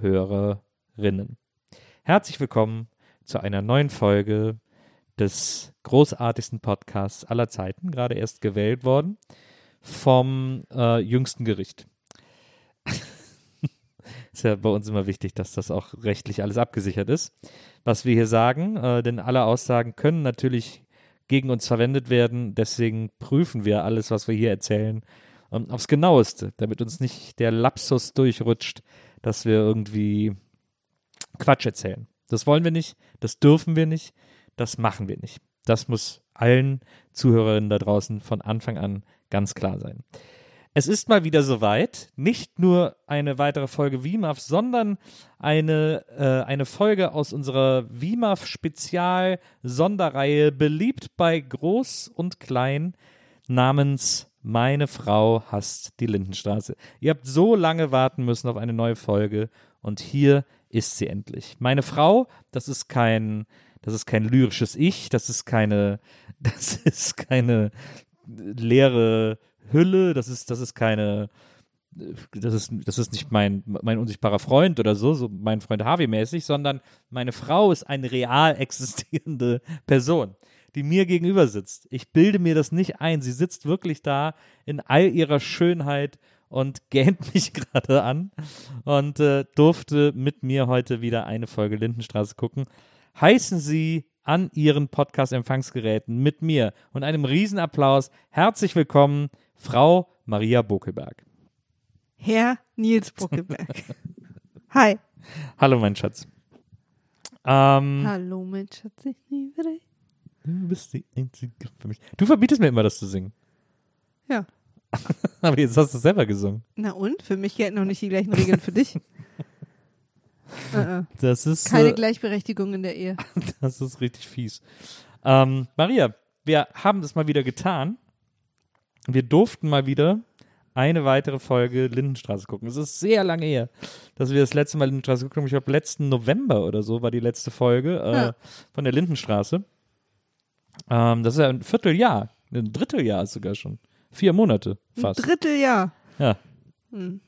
WIMAF-Zuhörerinnen. Herzlich willkommen zu einer neuen Folge des großartigsten Podcasts aller Zeiten, gerade erst gewählt worden vom äh, jüngsten Gericht. ist ja bei uns immer wichtig, dass das auch rechtlich alles abgesichert ist, was wir hier sagen, äh, denn alle Aussagen können natürlich gegen uns verwendet werden. Deswegen prüfen wir alles, was wir hier erzählen, ähm, aufs genaueste, damit uns nicht der Lapsus durchrutscht, dass wir irgendwie Quatsch erzählen. Das wollen wir nicht, das dürfen wir nicht, das machen wir nicht. Das muss allen Zuhörerinnen da draußen von Anfang an ganz klar sein. Es ist mal wieder soweit, nicht nur eine weitere Folge WIMAF, sondern eine, äh, eine Folge aus unserer WIMAF-Spezial-Sonderreihe, beliebt bei Groß und Klein, namens Meine Frau hasst die Lindenstraße. Ihr habt so lange warten müssen auf eine neue Folge und hier ist sie endlich. Meine Frau, das ist kein, das ist kein lyrisches Ich, das ist keine, das ist keine leere Hülle, das ist, das ist keine, das ist, das ist nicht mein, mein unsichtbarer Freund oder so, so mein Freund Harvey mäßig, sondern meine Frau ist eine real existierende Person, die mir gegenüber sitzt. Ich bilde mir das nicht ein. Sie sitzt wirklich da in all ihrer Schönheit und gähnt mich gerade an und äh, durfte mit mir heute wieder eine Folge Lindenstraße gucken. Heißen Sie an Ihren Podcast-Empfangsgeräten mit mir und einem Riesenapplaus herzlich willkommen, Frau Maria Bokelberg. Herr Nils Buckelberg. Hi. Hallo, mein Schatz. Ähm, Hallo, mein Schatz. Ich liebe dich. Du bist die Einzige für mich. Du verbietest mir immer, das zu singen. Ja. Aber jetzt hast du es selber gesungen. Na und? Für mich gelten noch nicht die gleichen Regeln für dich. Äh, äh. Das ist, Keine äh, Gleichberechtigung in der Ehe. das ist richtig fies. Ähm, Maria, wir haben das mal wieder getan. Wir durften mal wieder eine weitere Folge Lindenstraße gucken. Es ist sehr lange her, dass wir das letzte Mal Lindenstraße geguckt haben. Ich glaube, letzten November oder so war die letzte Folge äh, Ja. von der Lindenstraße. Ähm, das ist ja ein Vierteljahr, ein Dritteljahr sogar schon. Vier Monate Ein fast. Dritteljahr. Ja. Hm.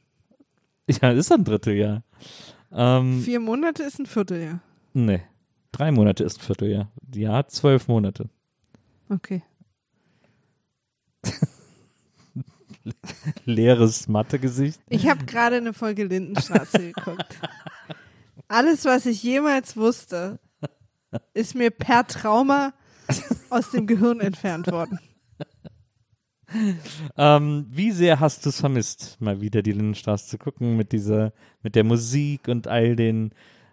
Ja, ist ein Dritteljahr. Ähm, Vier Monate ist ein Vierteljahr. nee, drei Monate ist ein Vierteljahr. Ja, hat zwölf Monate. Okay. Leeres Mathegesicht. Ich habe gerade eine Folge Lindenstraße geguckt. Alles, was ich jemals wusste, ist mir per Trauma aus dem Gehirn entfernt worden. Ähm, wie sehr hast du es vermisst, mal wieder die Lindenstraße zu gucken mit dieser, mit der Musik und all den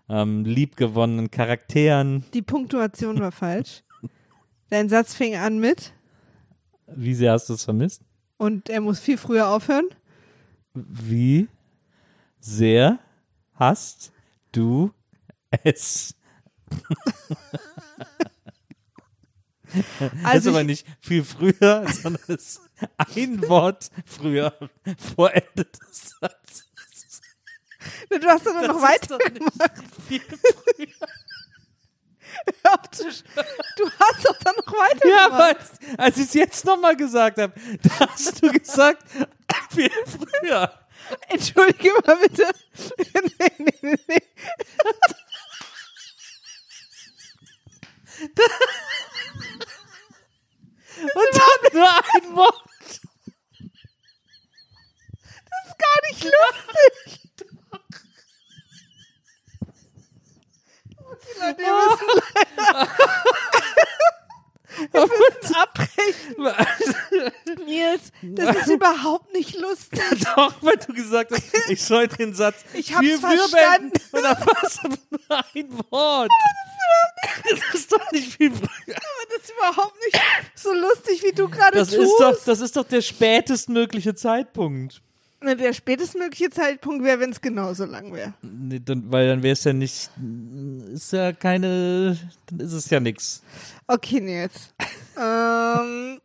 ähm, liebgewonnenen Charakteren? Die Punktuation war falsch. Dein Satz fing an mit Wie sehr hast du es vermisst? und er muss viel früher aufhören. Wie sehr hast du es? das ist Also aber ich, nicht viel früher, sondern es ist ein Wort früher vor Ende des Satzes. du hast doch noch weiter. Viel früher. Du hast doch dann noch weiter Ja, aber als, als ich es jetzt nochmal gesagt habe, da hast du gesagt, viel früher. Entschuldige mal bitte. nee, nee, nee, nee. Und dann nur ein Wort. Das ist gar nicht lustig. wir müssen leider wir müssen abbrechen. Nils, das ist überhaupt nicht lustig. Doch, weil du gesagt hast, ich soll den Satz Ich hab's viel früher verstanden. Und dann war es aber nur ein Wort. Das ist doch nicht viel früher. Aber das ist überhaupt nicht so lustig, wie du gerade Das tust. ist, doch, das ist doch der spätestmögliche Zeitpunkt. Na, Der spätestmögliche Zeitpunkt wäre, wenn es genauso lang wäre. Nee, dann, weil dann wäre es ja nicht, ist ja keine, dann ist es ja nix. Okay, Nils. ähm,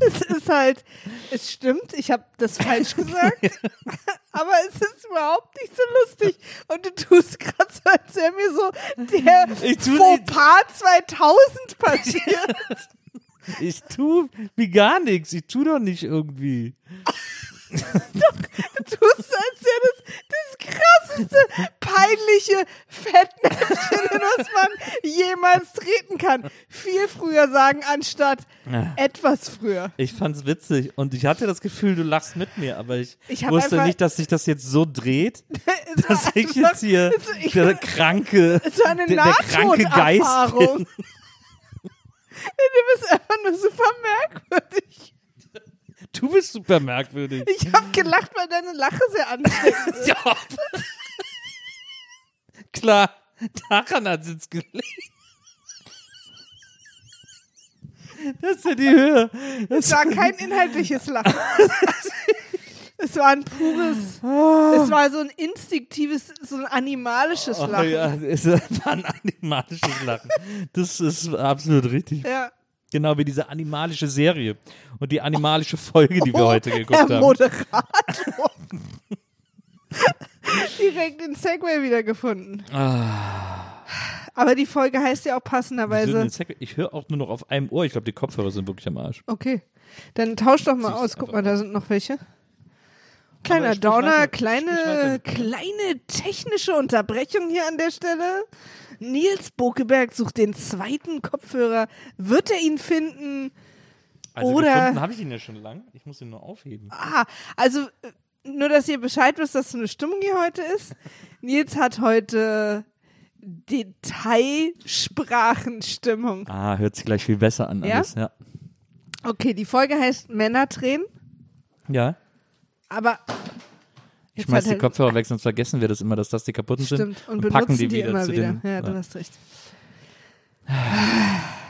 es ist halt, es stimmt, ich habe das falsch gesagt, aber es ist überhaupt nicht so lustig. Und du tust gerade so, als wäre mir so der Fauxpas 2000 passiert. Ich tu wie gar nichts. Ich tu doch nicht irgendwie. Du tust, als wäre das das krasseste, peinliche Fettnäpfchen, in das man jemals treten kann. Viel früher sagen, anstatt Ja. etwas früher. Ich fand's witzig und ich hatte das Gefühl, du lachst mit mir, aber ich, Ich wusste einfach- nicht, dass sich das jetzt so dreht, dass war ich einfach- jetzt hier ich- der kranke, der, der kranke Geist bin. Du bist einfach nur super merkwürdig. Du bist super merkwürdig. Ich habe gelacht, weil deine Lache sehr ansteckend ist. Ja. Klar, daran hat es jetzt gelegen. Das ist ja die Höhe. Es war kein inhaltliches Lachen. Es war ein pures, es war so ein instinktives, so ein animalisches Oh, Lachen. ja, es war ein animalisches Lachen. Das ist absolut richtig. Ja. Genau wie diese animalische Serie und die animalische Folge, die wir heute geguckt Oh, Herr haben. Moderator. Direkt den Segway wiedergefunden. Ah. Aber die Folge heißt ja auch passenderweise. Ich höre auch nur noch auf einem Ohr. Ich glaube, die Kopfhörer sind wirklich am Arsch. Okay. Dann tausch doch mal Zieh's aus. Guck mal, da sind noch welche. Kleiner Downer, weiter. kleine, kleine technische Unterbrechung hier an der Stelle. Nils Bokeberg sucht den zweiten Kopfhörer. Wird er ihn finden? Also Oder- gefunden habe ich ihn ja schon lang. Ich muss ihn nur aufheben. Ah, also äh, nur, dass ihr Bescheid wisst, dass so eine Stimmung hier heute ist. Nils hat heute Detailsprachenstimmung. Ah, hört sich gleich viel besser an Ja? alles. Ja. Okay, die Folge heißt Männertränen, Ja. aber Ich Jetzt schmeiß hat die er- Kopfhörer weg, sonst vergessen wir das immer, dass das die kaputten sind. stimmt und, und packen benutzen die wieder immer zu wieder. den- ja, du ja. hast recht.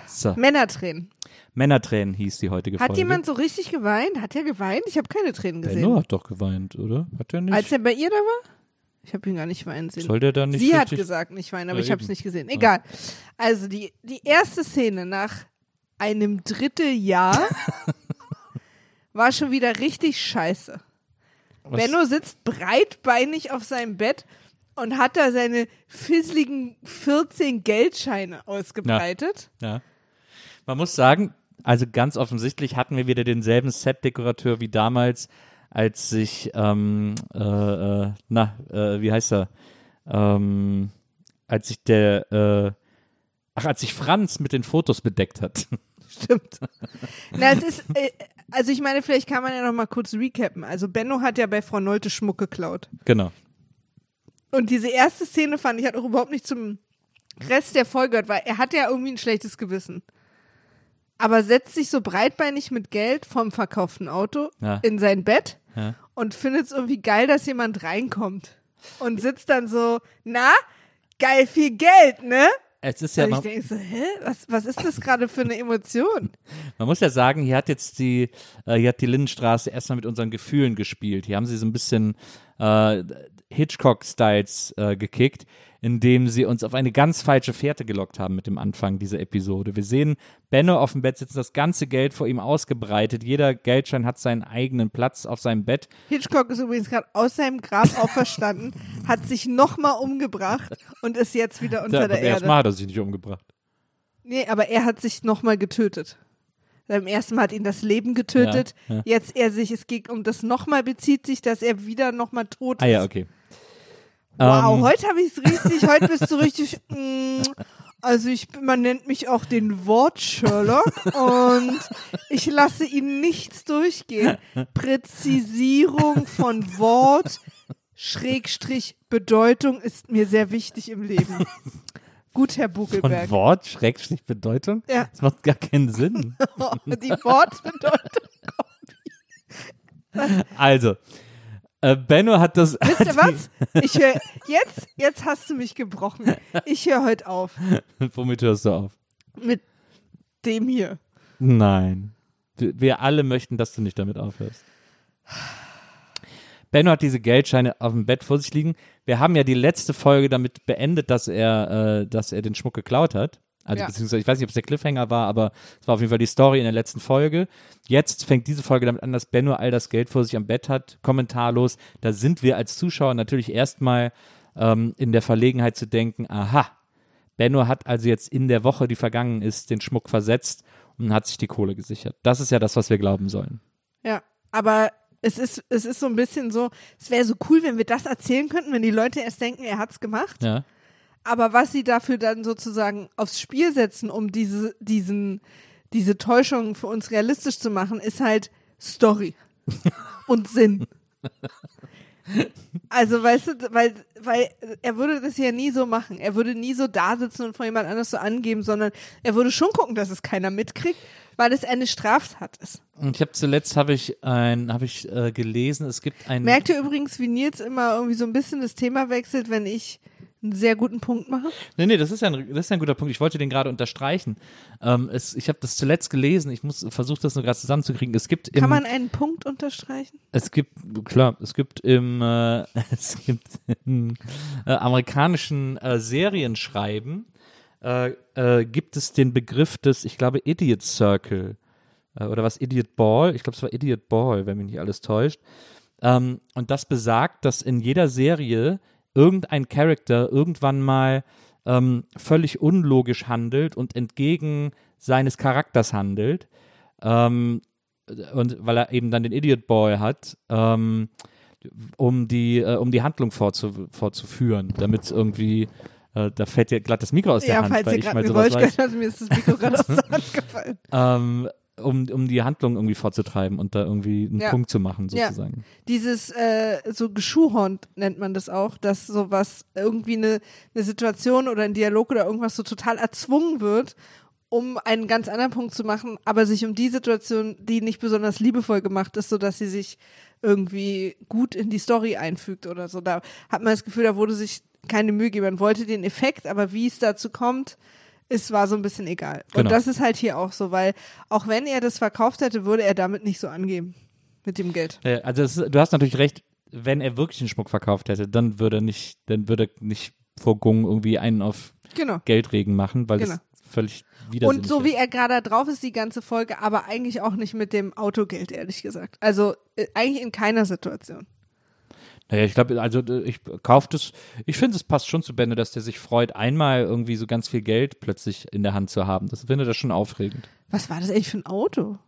So. Männertränen. Männertränen hieß die heutige Hat Folge. jemand so richtig geweint? Hat er geweint? Ich habe keine Tränen gesehen. Benno hat doch geweint, oder? Hat er nicht? Als er bei ihr da war? Ich habe ihn gar nicht weinen sehen. Soll der da nicht Sie hat gesagt, nicht weinen, aber Ja, ich habe es nicht gesehen. Egal. Also die, die erste Szene nach einem Dritteljahr war schon wieder richtig scheiße. Was- Benno sitzt breitbeinig auf seinem Bett und hat da seine fisseligen 14 Geldscheine ausgebreitet. Ja. Man muss sagen, also ganz offensichtlich hatten wir wieder denselben Set-Dekorateur wie damals, als sich, ähm, äh, äh, na, äh, wie heißt er? Ähm, als sich der, äh, ach, als sich Franz mit den Fotos bedeckt hat. Stimmt. Na, es ist, äh, also ich meine, vielleicht kann man ja noch mal kurz recappen. Also Benno hat ja bei Frau Nolte Schmuck geklaut. genau. Und diese erste Szene fand ich hat auch überhaupt nicht zum Rest der Folge gehört, weil er hat ja irgendwie ein schlechtes Gewissen. Aber setzt sich so breitbeinig mit Geld vom verkauften Auto Ja. in sein Bett Ja. und findet es irgendwie geil, dass jemand reinkommt. Und sitzt dann so, na, geil viel Geld, ne? Es ist ja, und ich man, denke so, hä? Was, was ist das gerade für eine Emotion? man muss ja sagen, hier hat jetzt die, äh, hier hat die Lindenstraße erstmal mit unseren Gefühlen gespielt. Hier haben sie so ein bisschen äh, Hitchcock-Styles äh, gekickt, indem sie uns auf eine ganz falsche Fährte gelockt haben mit dem Anfang dieser Episode. Wir sehen Benno auf dem Bett sitzen, das ganze Geld vor ihm ausgebreitet. Jeder Geldschein hat seinen eigenen Platz auf seinem Bett. Hitchcock ist übrigens gerade aus seinem Grab auferstanden, hat sich nochmal umgebracht und ist jetzt wieder unter Ja, der Erde. ersten Mal hat er sich nicht umgebracht. Nee, aber er hat sich nochmal getötet. Beim ersten Mal hat ihn das Leben getötet. Ja, ja. Jetzt er sich, es geht um das nochmal bezieht sich, dass er wieder nochmal tot ist. Ah ja, okay. Wow, Ähm, heute habe ich es richtig, heute bist du richtig. Mm, also ich, man nennt mich auch den Wort Sherlock und ich lasse ihm nichts durchgehen. Präzisierung von Wort Schrägstrich Bedeutung ist mir sehr wichtig im Leben. Gut, Herr Von Buckelberg. Wort, Schrägstrich, Bedeutung? Ja. Das macht gar keinen Sinn. Die Wortbedeutung. Also, äh, Benno hat das. Wisst ihr was? Ich höre, jetzt, jetzt hast du mich gebrochen. Ich höre heute auf. Womit hörst du auf? Mit dem hier. Nein. Wir, alle möchten, dass du nicht damit aufhörst. Benno hat diese Geldscheine auf dem Bett vor sich liegen. Wir haben ja die letzte Folge damit beendet, dass er, äh, dass er den Schmuck geklaut hat. Also Ja. beziehungsweise, ich weiß nicht, ob es der Cliffhanger war, aber es war auf jeden Fall die Story in der letzten Folge. Jetzt fängt diese Folge damit an, dass Benno all das Geld vor sich am Bett hat, kommentarlos. Da sind wir als Zuschauer natürlich erstmal ähm, in der Verlegenheit zu denken, aha, Benno hat also jetzt in der Woche, die vergangen ist, den Schmuck versetzt und hat sich die Kohle gesichert. Das ist ja das, was wir glauben sollen. Ja, aber es ist, es ist so ein bisschen so, es wäre so cool, wenn wir das erzählen könnten, wenn die Leute erst denken, er hat's gemacht. Ja. Aber was sie dafür dann sozusagen aufs Spiel setzen, um diese, diesen, diese Täuschung für uns realistisch zu machen, ist halt Story und Sinn. Also, weißt du, weil, weil er würde das ja nie so machen. Er würde nie so da sitzen und vor jemand anders so angeben, sondern er würde schon gucken, dass es keiner mitkriegt, weil es eine Straftat ist. Und ich habe zuletzt habe ich ein habe ich äh, gelesen, es gibt ein Merkt ihr übrigens, wie Nils immer irgendwie so ein bisschen das Thema wechselt, wenn ich einen sehr guten Punkt mache? Nee, nee, das ist ja ein, das ist ja ein guter Punkt. Ich wollte den gerade unterstreichen. Ähm, es, ich habe das zuletzt gelesen. Ich muss versuche das nur gerade zusammenzukriegen. Es gibt im, Kann man einen Punkt unterstreichen? es gibt klar, es gibt im äh, es gibt im äh, amerikanischen äh, Serienschreiben äh, äh, gibt es den Begriff des, ich glaube, Idiot Circle äh, oder was Idiot Ball. Ich glaube, es war Idiot Ball, wenn mich nicht alles täuscht. Ähm, und das besagt, dass in jeder Serie irgendein Charakter irgendwann mal ähm, völlig unlogisch handelt und entgegen seines Charakters handelt. Ähm, und weil er eben dann den Idiot Boy hat, ähm, um die, äh, um die Handlung fortzu fortzuführen, damit es irgendwie, äh, da fällt dir glatt das Mikro aus der ja, Hand, falls weil ihr ich gerade sowas Geräusch weiß. gehört habt, mir ist das Mikro gerade aus der Hand gefallen. Ähm, um, um die Handlung irgendwie fortzutreiben und da irgendwie einen Ja. Punkt zu machen, Ja. sozusagen. Dieses äh, so geschuhhornt nennt man das auch, dass sowas irgendwie eine, eine Situation oder ein Dialog oder irgendwas so total erzwungen wird, um einen ganz anderen Punkt zu machen, aber sich um die Situation, die nicht besonders liebevoll gemacht ist, sodass sie sich irgendwie gut in die Story einfügt oder so. Da hat man das Gefühl, da wurde sich keine Mühe gegeben. Man wollte den Effekt, aber wie es dazu kommt, es war so ein bisschen egal. Genau. Und das ist halt hier auch so, weil auch wenn er das verkauft hätte, würde er damit nicht so angeben mit dem Geld. Also es, ist- du hast natürlich recht, wenn er wirklich einen Schmuck verkauft hätte, dann würde er nicht, dann würde er nicht vor Gung irgendwie einen auf Genau. Geldregen machen, weil Genau. das völlig widersinnig Und so ist. wie er gerade drauf ist, die ganze Folge, aber eigentlich auch nicht mit dem Autogeld, ehrlich gesagt. Also äh, eigentlich in keiner Situation. Naja, ich glaube, also äh, ich kaufe das, ich finde, es passt schon zu Benne, dass der sich freut, einmal irgendwie so ganz viel Geld plötzlich in der Hand zu haben. Das finde das schon aufregend. Was war das eigentlich für ein Auto?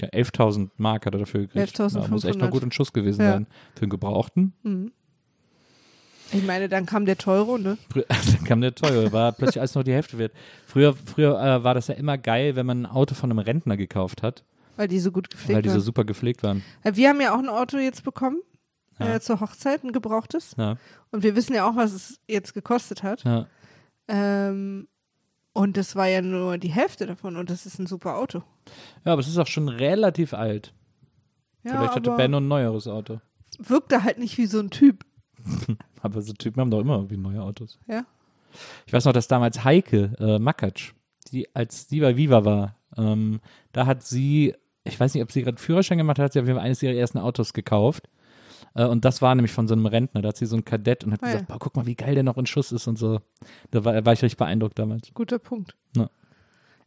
Ja, 11.000 Mark hat er dafür gekriegt. 11.500. Ja, muss echt noch gut in Schuss gewesen Ja. sein. Für einen Gebrauchten. Ich meine, dann kam der Teuro, ne? Früher, dann kam der teure, war plötzlich alles noch die Hälfte wert. Früher, früher äh, war das ja immer geil, wenn man ein Auto von einem Rentner gekauft hat, Weil die so gut gepflegt weil die so waren. super gepflegt waren. Wir haben ja auch ein Auto jetzt bekommen. Ja. Äh, zur Hochzeit, ein gebrauchtes. Ja, Und wir wissen ja auch, was es jetzt gekostet hat. ja. Ähm, und das war ja nur die Hälfte davon und das ist ein super Auto. ja, aber es ist auch schon relativ alt. Ja, Vielleicht hatte Benno ein neueres Auto. wirkte halt nicht wie so ein Typ. Aber so Typen haben doch immer irgendwie neue Autos. Ja. Ich weiß noch, dass damals Heike äh, Makatsch, die, als sie bei Viva war, ähm, da hat sie, ich weiß nicht, ob sie gerade Führerschein gemacht hat, hat sie auf jeden Fall eines ihrer ersten Autos gekauft. Äh, und das war nämlich von so einem Rentner. Da hat sie so einen Kadett und hat gesagt, ja. boah, guck mal, wie geil der noch in Schuss ist und so. Da war, war ich richtig beeindruckt damals. Guter Punkt. Ja.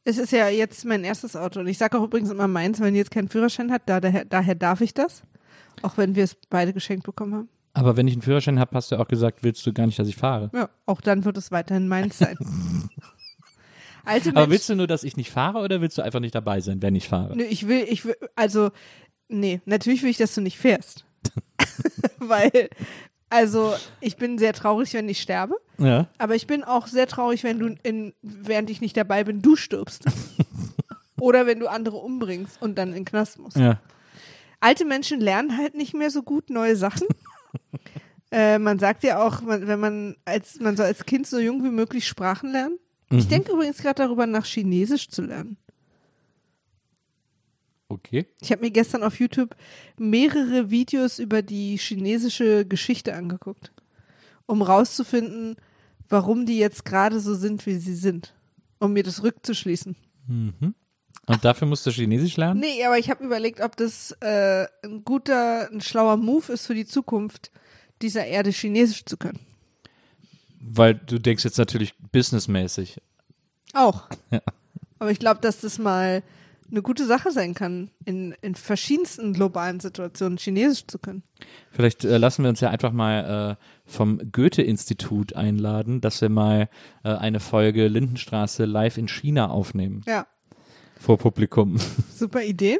Es ist ja jetzt mein erstes Auto und ich sage auch übrigens immer meins, wenn jetzt keinen Führerschein hat, da, daher, daher darf ich das. Auch wenn wir es beide geschenkt bekommen haben. Aber wenn ich einen Führerschein habe, hast du ja auch gesagt, willst du gar nicht, dass ich fahre. Ja, auch dann wird es weiterhin meins sein. Alte Aber willst du nur, dass ich nicht fahre oder willst du einfach nicht dabei sein, wenn ich fahre? Nö, ich will, ich will, also, nee, natürlich will ich, dass du nicht fährst. Weil, also, ich bin sehr traurig, wenn ich sterbe. Ja. Aber ich bin auch sehr traurig, wenn du, in, während ich nicht dabei bin, du stirbst. Oder wenn du andere umbringst und dann in den Knast musst. Ja. Alte Menschen lernen halt nicht mehr so gut neue Sachen. Äh, man sagt ja auch, man, wenn man als man soll als Kind so jung wie möglich Sprachen lernen. Ich Mhm. denke übrigens gerade darüber nach, Chinesisch zu lernen. Okay. Ich habe mir gestern auf YouTube mehrere Videos über die chinesische Geschichte angeguckt, um rauszufinden, warum die jetzt gerade so sind, wie sie sind, um mir das rückzuschließen. Mhm. Und dafür musst du Chinesisch lernen? Nee, aber ich habe überlegt, ob das äh, ein guter, ein schlauer Move ist für die Zukunft dieser Erde, Chinesisch zu können. Weil du denkst jetzt natürlich businessmäßig. Auch. Ja. Aber ich glaube, dass das mal eine gute Sache sein kann, in, in verschiedensten globalen Situationen Chinesisch zu können. Vielleicht äh, lassen wir uns ja einfach mal äh, vom Goethe-Institut einladen, dass wir mal äh, eine Folge Lindenstraße live in China aufnehmen. Ja, Vor Publikum. super Idee.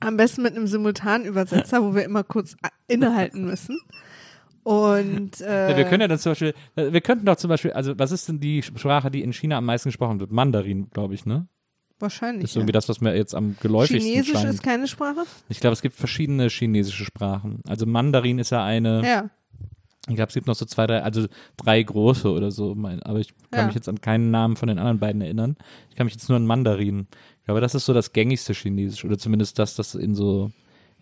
Am besten mit einem Simultanübersetzer, wo wir immer kurz innehalten müssen. Und äh, wir können ja dann zum Beispiel, äh, wir könnten doch zum Beispiel, also was ist denn die Sprache, die in China am meisten gesprochen wird? Mandarin, glaube ich, ne? Wahrscheinlich. ist irgendwie ja. das, was mir jetzt am geläufigsten Chinesisch scheint. ist keine Sprache? ich glaube, es gibt verschiedene chinesische Sprachen. Also Mandarin ist ja eine, Ja. ich glaube, es gibt noch so zwei, drei, also drei große oder so, aber ich kann Ja. mich jetzt an keinen Namen von den anderen beiden erinnern. Ich kann mich jetzt nur an Mandarin. Ich glaube, das ist so das gängigste Chinesisch oder zumindest das, das in so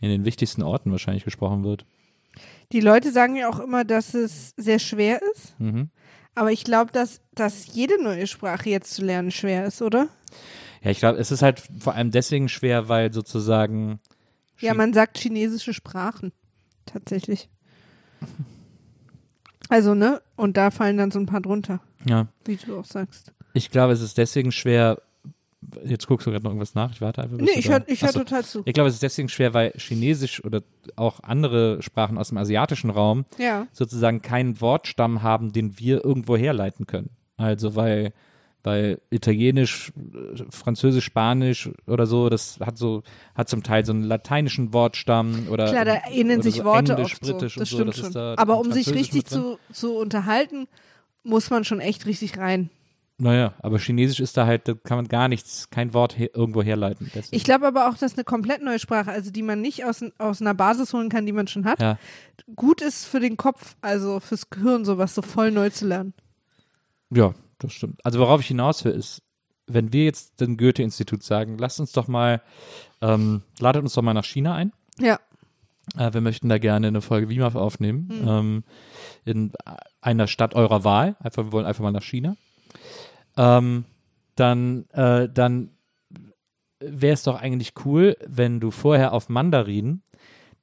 in den wichtigsten Orten wahrscheinlich gesprochen wird. Die Leute sagen ja auch immer, dass es sehr schwer ist. Mhm. Aber ich glaube, dass, dass jede neue Sprache jetzt zu lernen schwer ist, oder? Ja, ich glaube, es ist halt vor allem deswegen schwer, weil sozusagen Ja, Chi- man sagt chinesische Sprachen. Tatsächlich. Also, ne? Und da fallen dann so ein paar drunter, ja, wie du auch sagst. ich glaube, es ist deswegen schwer. Jetzt guckst du gerade noch irgendwas nach. Ich warte einfach. Nee, ich höre hör total zu. Ich glaube, es ist deswegen schwer, weil Chinesisch oder auch andere Sprachen aus dem asiatischen Raum Ja. sozusagen keinen Wortstamm haben, den wir irgendwo herleiten können. Also weil, weil Italienisch, äh, Französisch, Spanisch oder so, das hat so, hat zum Teil so einen lateinischen Wortstamm oder Klar, da ähneln sich so Worte Englisch, oft so. Britisch Das und so, stimmt das schon. da Aber um sich richtig zu, zu unterhalten, muss man schon echt richtig rein. Naja, aber Chinesisch ist da halt, da kann man gar nichts, kein Wort her, irgendwo herleiten. Deswegen. Ich glaube aber auch, dass eine komplett neue Sprache, also die man nicht aus, aus einer Basis holen kann, die man schon hat, ja, gut ist für den Kopf, also fürs Gehirn, sowas so voll neu zu lernen. ja, das stimmt. Also worauf ich hinaus will, ist, wenn wir jetzt dem Goethe-Institut sagen, lasst uns doch mal, ähm, ladet uns doch mal nach China ein. Ja. Äh, wir möchten da gerne eine Folge WIMAF aufnehmen. Mhm. Ähm, in einer Stadt eurer Wahl. Einfach, wir wollen einfach mal nach China. Ähm, dann, äh, dann wäre es doch eigentlich cool, wenn du vorher auf Mandarin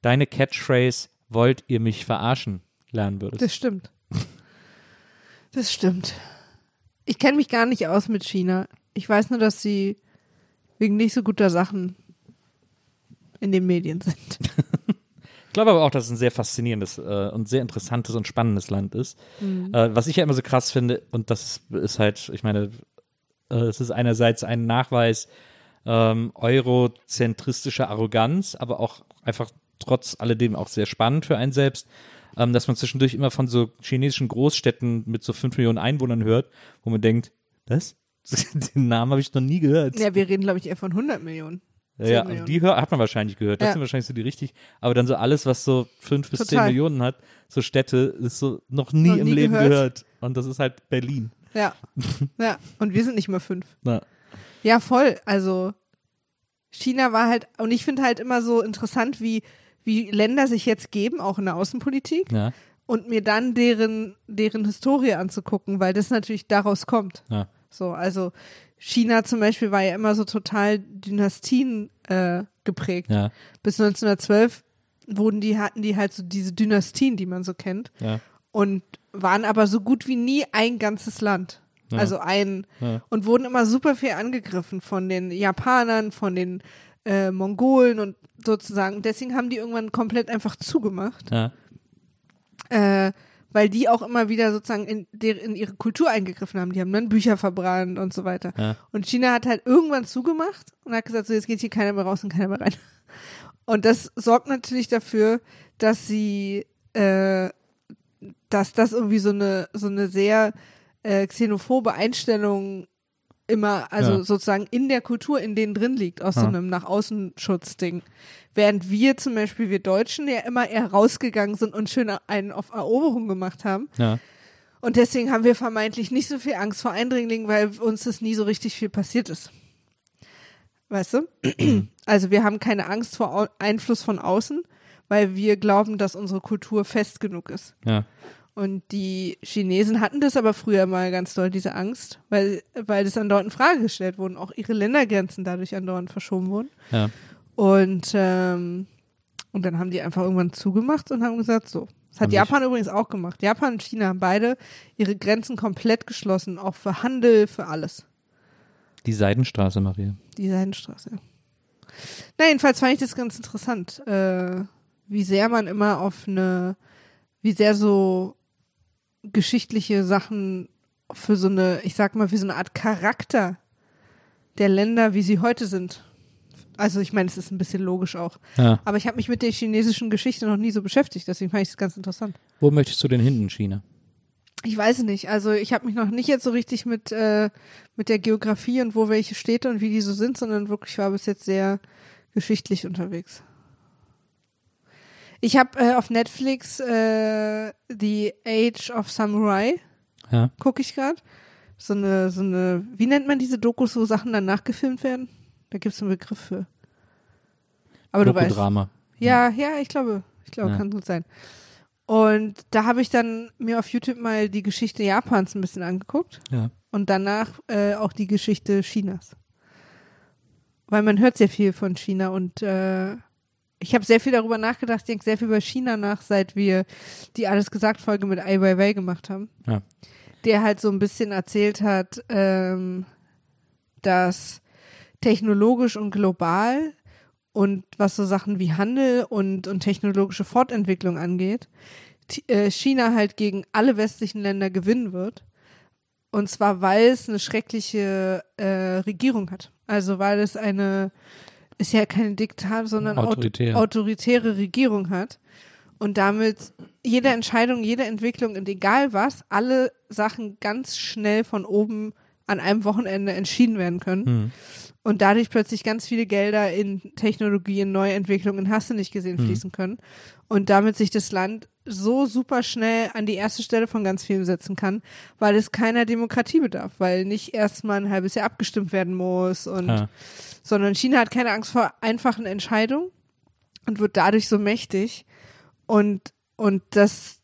deine Catchphrase wollt ihr mich verarschen lernen würdest. Das stimmt. Das stimmt. Ich kenne mich gar nicht aus mit China. Ich weiß nur, dass sie wegen nicht so guter Sachen in den Medien sind. Ich glaube aber auch, dass es ein sehr faszinierendes äh, und sehr interessantes und spannendes Land ist. Mhm. Äh, was ich ja immer so krass finde, und das ist halt, ich meine, äh, es ist einerseits ein Nachweis ähm, eurozentristischer Arroganz, aber auch einfach trotz alledem auch sehr spannend für einen selbst, ähm, dass man zwischendurch immer von so chinesischen Großstädten mit so fünf Millionen Einwohnern hört, wo man denkt, was? Den Namen habe ich noch nie gehört. Ja, wir reden, glaube ich, eher von 100 Millionen. Ja, 10 ja, Millionen. die hör, hat man wahrscheinlich gehört. Das Ja. sind wahrscheinlich so die richtig. Aber dann so alles, was so fünf bis zehn. Millionen hat, so Städte, ist so noch nie Noch im nie Leben gehört. gehört. Und das ist halt Berlin. Ja. ja. Und wir sind nicht mal fünf. Na, Ja, voll. Also China war halt, und ich finde halt immer so interessant, wie, wie Länder sich jetzt geben, auch in der Außenpolitik, ja, und mir dann deren, deren Historie anzugucken, weil das natürlich daraus kommt. ja, So, also China zum Beispiel war ja immer so total Dynastien äh, geprägt. ja, Bis 1912 wurden die, hatten die halt so diese Dynastien, die man so kennt, ja, und waren aber so gut wie nie ein ganzes Land. Ja. Also ein, und wurden immer super viel angegriffen von den Japanern, von den äh, Mongolen und sozusagen. Deswegen haben die irgendwann komplett einfach zugemacht, ja. äh, weil die auch immer wieder sozusagen in, der, in ihre Kultur eingegriffen haben. Die haben dann Bücher verbrannt und so weiter. Ja. Und China hat halt irgendwann zugemacht und hat gesagt, so jetzt geht hier keiner mehr raus und keiner mehr rein. Und das sorgt natürlich dafür, dass sie, äh, dass das irgendwie so eine so eine sehr äh, xenophobe Einstellung immer, also Ja. sozusagen in der Kultur, in denen drin liegt, aus so Ja. einem nach außen Schutzding. Während wir zum Beispiel, wir Deutschen, ja immer eher rausgegangen sind und schön einen auf Eroberung gemacht haben. Ja. Und deswegen haben wir vermeintlich nicht so viel Angst vor Eindringlingen, weil uns das nie so richtig viel passiert ist. Weißt du? Also wir haben keine Angst vor Einfluss von außen, weil wir glauben, dass unsere Kultur fest genug ist. Ja. Und die Chinesen hatten das aber früher mal ganz doll, diese Angst, weil, weil das andauernd in Frage gestellt wurden, auch ihre Ländergrenzen dadurch andauernd verschoben wurden. Ja. Und, ähm, und dann haben die einfach irgendwann zugemacht und haben gesagt, so. Das hat Haben sich- Japan übrigens auch gemacht. Japan und China haben beide ihre Grenzen komplett geschlossen, auch für Handel, für alles. Die Seidenstraße, Maria. Die Seidenstraße. ja. Na, jedenfalls fand ich das ganz interessant, äh, wie sehr man immer auf eine, wie sehr so geschichtliche Sachen für so eine, ich sag mal, wie so eine Art Charakter der Länder, wie sie heute sind. Also ich meine, es ist ein bisschen logisch auch. Ja. Aber ich habe mich mit der chinesischen Geschichte noch nie so beschäftigt, deswegen fand ich das ganz interessant. Wo möchtest du denn hin in China? Ich weiß es nicht. Also ich habe mich noch nicht jetzt so richtig mit, äh, mit der Geografie und wo welche Städte und wie die so sind, sondern wirklich war bis jetzt sehr geschichtlich unterwegs. Ich habe äh, auf Netflix äh, The Age of Samurai, Ja. gucke ich gerade. So eine, so eine, wie nennt man diese Dokus, wo Sachen dann nachgefilmt werden? Da gibt es einen Begriff für. Aber du weißt. Doku-Drama. Ja, ja, ich glaube, ich glaube, Ja. kann gut sein. Und da habe ich dann mir auf YouTube mal die Geschichte Japans ein bisschen angeguckt Ja. und danach äh, auch die Geschichte Chinas. Weil man hört sehr viel von China und äh, ich habe sehr viel darüber nachgedacht, ich denke sehr viel über China nach, seit wir die Alles gesagt Folge mit Ai Weiwei gemacht haben. Ja. Der halt so ein bisschen erzählt hat, ähm, dass technologisch und global und was so Sachen wie Handel und, und technologische Fortentwicklung angeht, äh, China halt gegen alle westlichen Länder gewinnen wird. Und zwar, weil es eine schreckliche äh, Regierung hat. Also weil es eine, ist ja keine Diktat, sondern aut- Autoritär. autoritäre Regierung hat. Und damit jede Entscheidung, jede Entwicklung und egal was, alle Sachen ganz schnell von oben an einem Wochenende entschieden werden können. Hm. Und dadurch plötzlich ganz viele Gelder in Technologie, in Neuentwicklungen, hast du nicht gesehen, Mhm. fließen können. Und damit sich das Land so super schnell an die erste Stelle von ganz vielen setzen kann, weil es keiner Demokratie bedarf, weil nicht erst mal ein halbes Jahr abgestimmt werden muss und Ja. sondern China hat keine Angst vor einfachen Entscheidungen und wird dadurch so mächtig und und das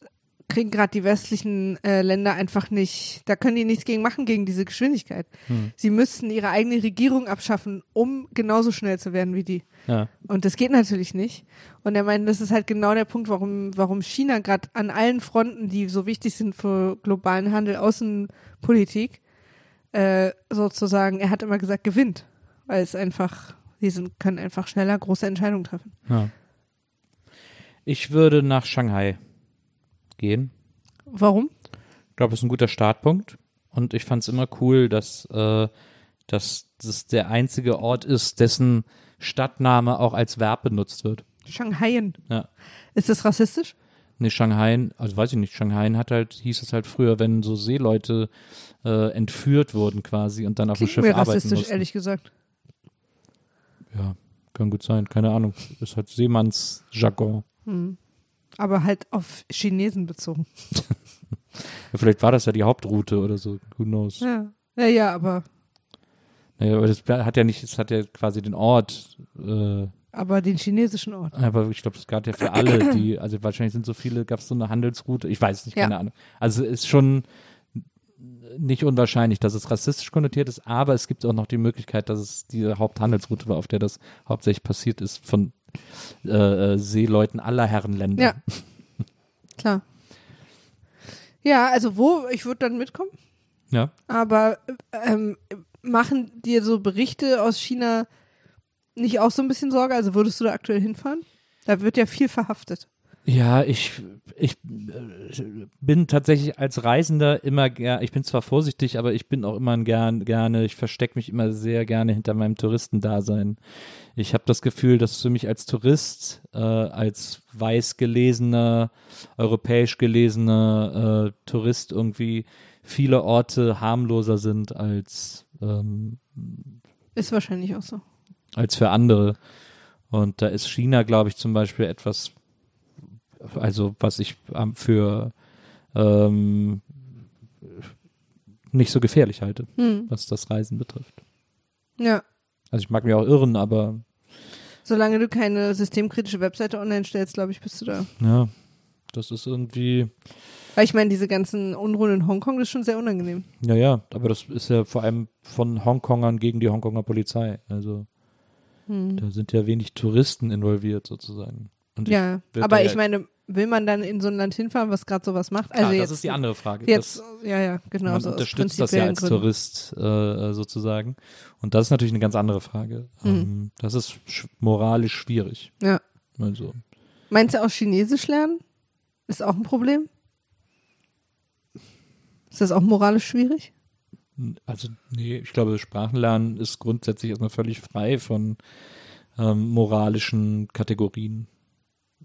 kriegen gerade die westlichen äh, Länder einfach nicht, da können die nichts gegen machen gegen diese Geschwindigkeit. Hm. Sie müssten ihre eigene Regierung abschaffen, um genauso schnell zu werden wie die. Ja. Und das geht natürlich nicht. Und er meint, das ist halt genau der Punkt, warum, warum China gerade an allen Fronten, die so wichtig sind für globalen Handel, Außenpolitik, äh, sozusagen, er hat immer gesagt, gewinnt. Weil es einfach, sie sind, können einfach schneller große Entscheidungen treffen. ja. Ich würde nach Shanghai gehen. Warum? Ich glaube, es ist ein guter Startpunkt. Und ich fand es immer cool, dass, äh, dass das der einzige Ort ist, dessen Stadtname auch als Verb benutzt wird. Shanghaien. Ja. Ist das rassistisch? Nee, Shanghai, also weiß ich nicht, Shanghai hat halt, hieß es halt früher, wenn so Seeleute äh, entführt wurden quasi und dann auf dem Schiff mir arbeiten rassistisch, mussten. ehrlich gesagt. Ja, kann gut sein, keine Ahnung. Ist halt Seemannsjargon. Hm. Aber halt auf Chinesen bezogen. Ja, vielleicht war das ja die Hauptroute oder so, who knows. Ja. Ja, ja, aber, Naja, aber das hat ja nicht, es hat ja quasi den Ort, äh, aber den chinesischen Ort. aber ich glaube, das gab ja für alle, die, also wahrscheinlich sind so viele, gab es so eine Handelsroute, ich weiß nicht, Ja. keine Ahnung. Also ist schon nicht unwahrscheinlich, dass es rassistisch konnotiert ist, aber es gibt auch noch die Möglichkeit, dass es die Haupthandelsroute war, auf der das hauptsächlich passiert ist von äh, äh, Seeleuten aller Herrenländer. Ja. Klar. Ja, also wo, ich würde dann mitkommen, Ja. aber ähm, machen dir so Berichte aus China nicht auch so ein bisschen Sorge? Also würdest du da aktuell hinfahren? Da wird ja viel verhaftet. Ja, ich, ich äh, bin tatsächlich als Reisender immer gern, ich bin zwar vorsichtig, aber ich bin auch immer gern, gerne, ich verstecke mich immer sehr gerne hinter meinem Touristendasein. Ich habe das Gefühl, dass für mich als Tourist, äh, als weiß gelesener, europäisch gelesener äh, Tourist irgendwie viele Orte harmloser sind als ähm, Ist wahrscheinlich auch so. als für andere. Und da ist China, glaube ich, zum Beispiel etwas, also was ich ähm, für ähm, nicht so gefährlich halte, Hm. was das Reisen betrifft. Ja. Also ich mag mich auch irren, aber Solange du keine systemkritische Webseite online stellst, glaube ich, bist du da. ja, das ist irgendwie, Weil ich meine, diese ganzen Unruhen in Hongkong, das ist schon sehr unangenehm. ja, ja, aber das ist ja vor allem von Hongkongern gegen die Hongkonger Polizei. Also Hm. da sind ja wenig Touristen involviert sozusagen. Und Ja, aber ich meine, will man dann in so ein Land hinfahren, was gerade sowas macht? Klar, Also jetzt, das ist die andere Frage. Jetzt, das, ja, ja, genau. man so unterstützt das ja als Gründen. Tourist äh, sozusagen. Und das ist natürlich eine ganz andere Frage. Mhm. Ähm, das ist sch moralisch schwierig. Ja. Also, Meinst du auch Chinesisch lernen? Ist auch ein Problem? Ist das auch moralisch schwierig? also nee, ich glaube, Sprachenlernen ist grundsätzlich erstmal völlig frei von ähm, moralischen Kategorien.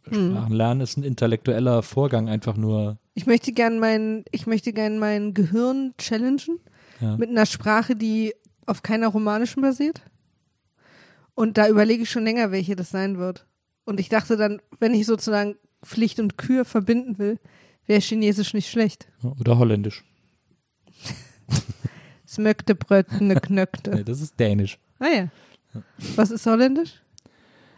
Mhm. Sprachenlernen ist ein intellektueller Vorgang, einfach nur. Ich möchte gern mein, ich möchte gern mein Gehirn challengen Ja. mit einer Sprache, die auf keiner romanischen basiert. Und da überlege ich schon länger, welche das sein wird. Und ich dachte dann, wenn ich sozusagen Pflicht und Kür verbinden will, wäre Chinesisch nicht schlecht. Oder Holländisch. Smöckte, Brötne, Knöckte. Nee, das ist Dänisch. Ah ja. Was ist Holländisch?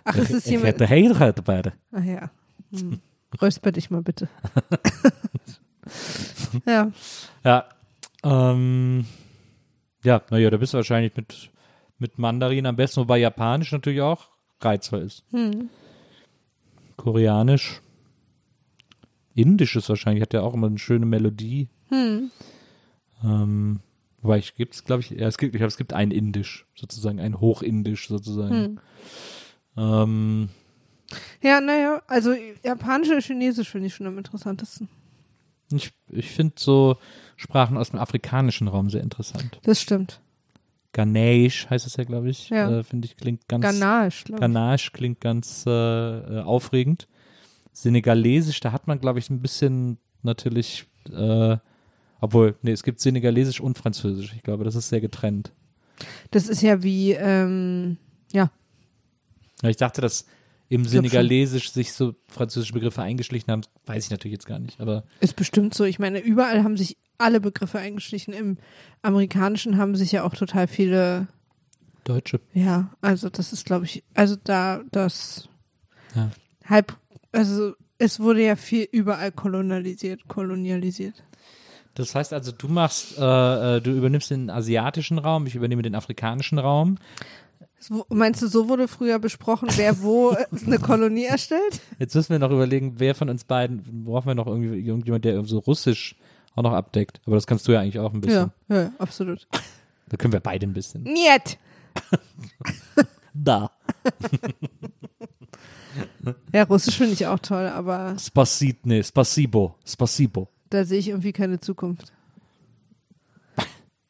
Ach, es ist jemand. Heiligkeit beide. Ach ja. Hm. Räusper dich mal bitte. ja. Ja. Ähm, ja, naja, da bist du wahrscheinlich mit, mit Mandarin am besten, wobei Japanisch natürlich auch reizvoll ist. Hm. Koreanisch. Indisch ist wahrscheinlich, hat ja auch immer eine schöne Melodie. Hm. Ähm, wobei ich gibt es, glaube ich, ja, es gibt, ich glaube, es gibt ein Indisch, sozusagen, ein Hochindisch sozusagen. Hm. Ähm, Ja, naja, also Japanisch oder Chinesisch finde ich schon am interessantesten. ich ich finde so Sprachen aus dem afrikanischen Raum sehr interessant. Das stimmt. Ghanaisch heißt es ja, glaube ich. Ja. Äh, finde ich, klingt ganz. Ganache, glaube ich. Ghanaisch klingt ganz äh, äh, aufregend. Senegalesisch, da hat man, glaube ich, ein bisschen natürlich, äh, obwohl, nee, es gibt Senegalesisch und Französisch. Ich glaube, das ist sehr getrennt. Das ist ja wie, ähm, ja, Ja, ich dachte, dass im. Senegalesisch sich so französische Begriffe eingeschlichen haben, weiß ich natürlich jetzt gar nicht. Aber ist bestimmt so. Ich meine, überall haben sich alle Begriffe eingeschlichen. Im Amerikanischen haben sich ja auch total viele, Deutsche. ja, also das ist, glaube ich, also da, das Ja. halb, also es wurde ja viel überall kolonialisiert, kolonialisiert. Das heißt also, du machst, äh, äh, du übernimmst den asiatischen Raum, ich übernehme den afrikanischen Raum. Meinst du, so wurde früher besprochen, wer wo eine Kolonie erstellt? Jetzt müssen wir noch überlegen, wer von uns beiden, brauchen wir noch irgendwie irgendjemand, der so Russisch auch noch abdeckt. Aber das kannst du ja eigentlich auch ein bisschen. Ja, ja, absolut. Da können wir beide ein bisschen. Niet! Da. Ja, Russisch finde ich auch toll, aber Spasit, nee, Spasibo. Spasibo. da sehe ich irgendwie keine Zukunft.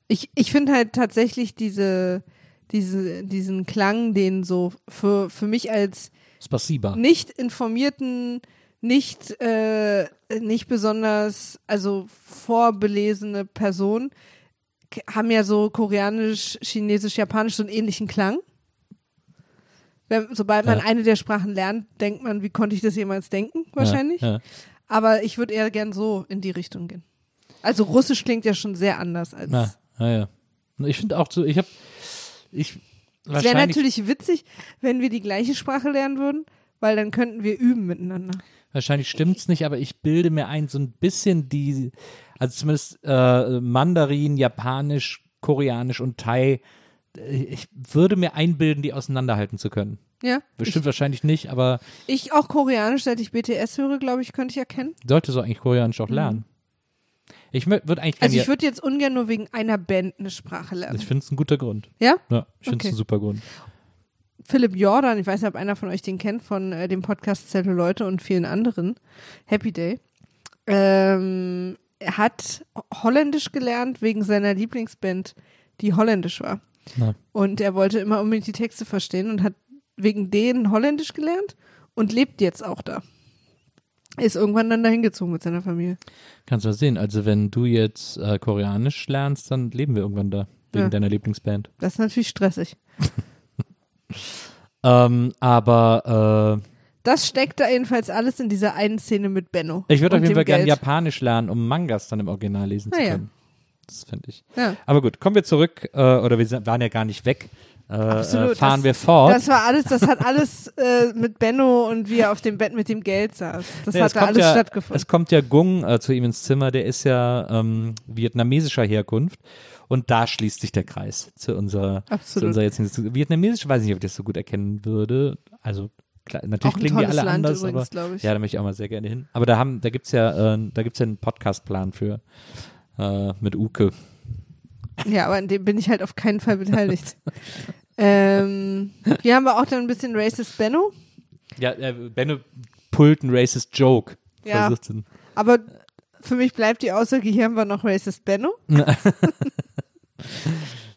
Ich, ich finde halt tatsächlich diese, diese, diesen Klang, den so für, für mich als Spasiba. nicht informierten, nicht, äh, nicht besonders, also vorbelesene Person, haben ja so koreanisch, chinesisch, japanisch so einen ähnlichen Klang. Wenn, sobald man Ja. eine der Sprachen lernt, denkt man, wie konnte ich das jemals denken? Wahrscheinlich. Ja, ja. Aber ich würde eher gern so in die Richtung gehen. Also Russisch klingt ja schon sehr anders als. Na, ja, ja. Ich finde auch so, ich habe, ich, es wäre natürlich witzig, wenn wir die gleiche Sprache lernen würden, weil dann könnten wir üben miteinander. wahrscheinlich stimmt's nicht, aber ich bilde mir ein, so ein bisschen die, also zumindest äh, Mandarin, Japanisch, Koreanisch und Thai, äh, ich würde mir einbilden, die auseinanderhalten zu können. Ja. Bestimmt wahrscheinlich nicht, aber Ich auch Koreanisch, seit ich BTS höre, glaube ich, könnte ich erkennen. sollte so eigentlich Koreanisch auch lernen. Ich würde eigentlich. Also ich würde jetzt ungern nur wegen einer Band eine Sprache lernen. ich finde es ein guter Grund. Ja? Ja, ich finde es Okay. ein super Grund. Philipp Jordan, ich weiß nicht, ob einer von euch den kennt, von äh, dem Podcast Zelle Leute und vielen anderen. Happy Day. Ähm, er hat Holländisch gelernt wegen seiner Lieblingsband, die holländisch war. Na. Und er wollte immer unbedingt die Texte verstehen und hat wegen denen Holländisch gelernt und lebt jetzt auch da. Ist irgendwann dann dahin gezogen mit seiner Familie. Kannst du mal sehen. Also wenn du jetzt äh, Koreanisch lernst, dann leben wir irgendwann da. wegen Ja. deiner Lieblingsband. Das ist natürlich stressig. Ähm, aber Das steckt da jedenfalls alles in dieser einen Szene mit Benno. äh, ich würde auf jeden Fall gerne. Japanisch lernen, um Mangas dann im Original lesen zu Ah, ja. können. Das finde ich. Ja. Aber gut, kommen wir zurück, äh, oder wir waren ja gar nicht weg. Äh, Absolut, äh, fahren das- wir fort. Das war alles, das hat alles äh, mit Benno und wie er auf dem Bett mit dem Geld saß. Das Ja, hat da alles ja, stattgefunden. Es kommt ja Gung äh, zu ihm ins Zimmer, der ist ja ähm, vietnamesischer Herkunft. Und da schließt sich der Kreis zu unserer, zu Absolut. unserer jetzigen Vietnamesisch weiß ich nicht, ob ich das so gut erkennen würde. Also klar, natürlich klingen die alle Land anders, übrigens, aber glaube ich. ja, da möchte ich auch mal sehr gerne hin. Aber da haben, da gibt's ja, äh, da gibt's ja einen Podcastplan für äh, mit Uke. Ja, aber an dem bin ich halt auf keinen Fall beteiligt. ähm, hier haben wir auch dann ein bisschen Racist Benno. Ja, äh, Benno pullt einen racist Joke. Ja. Aber für mich bleibt die Aussage, hier haben wir noch Racist Benno.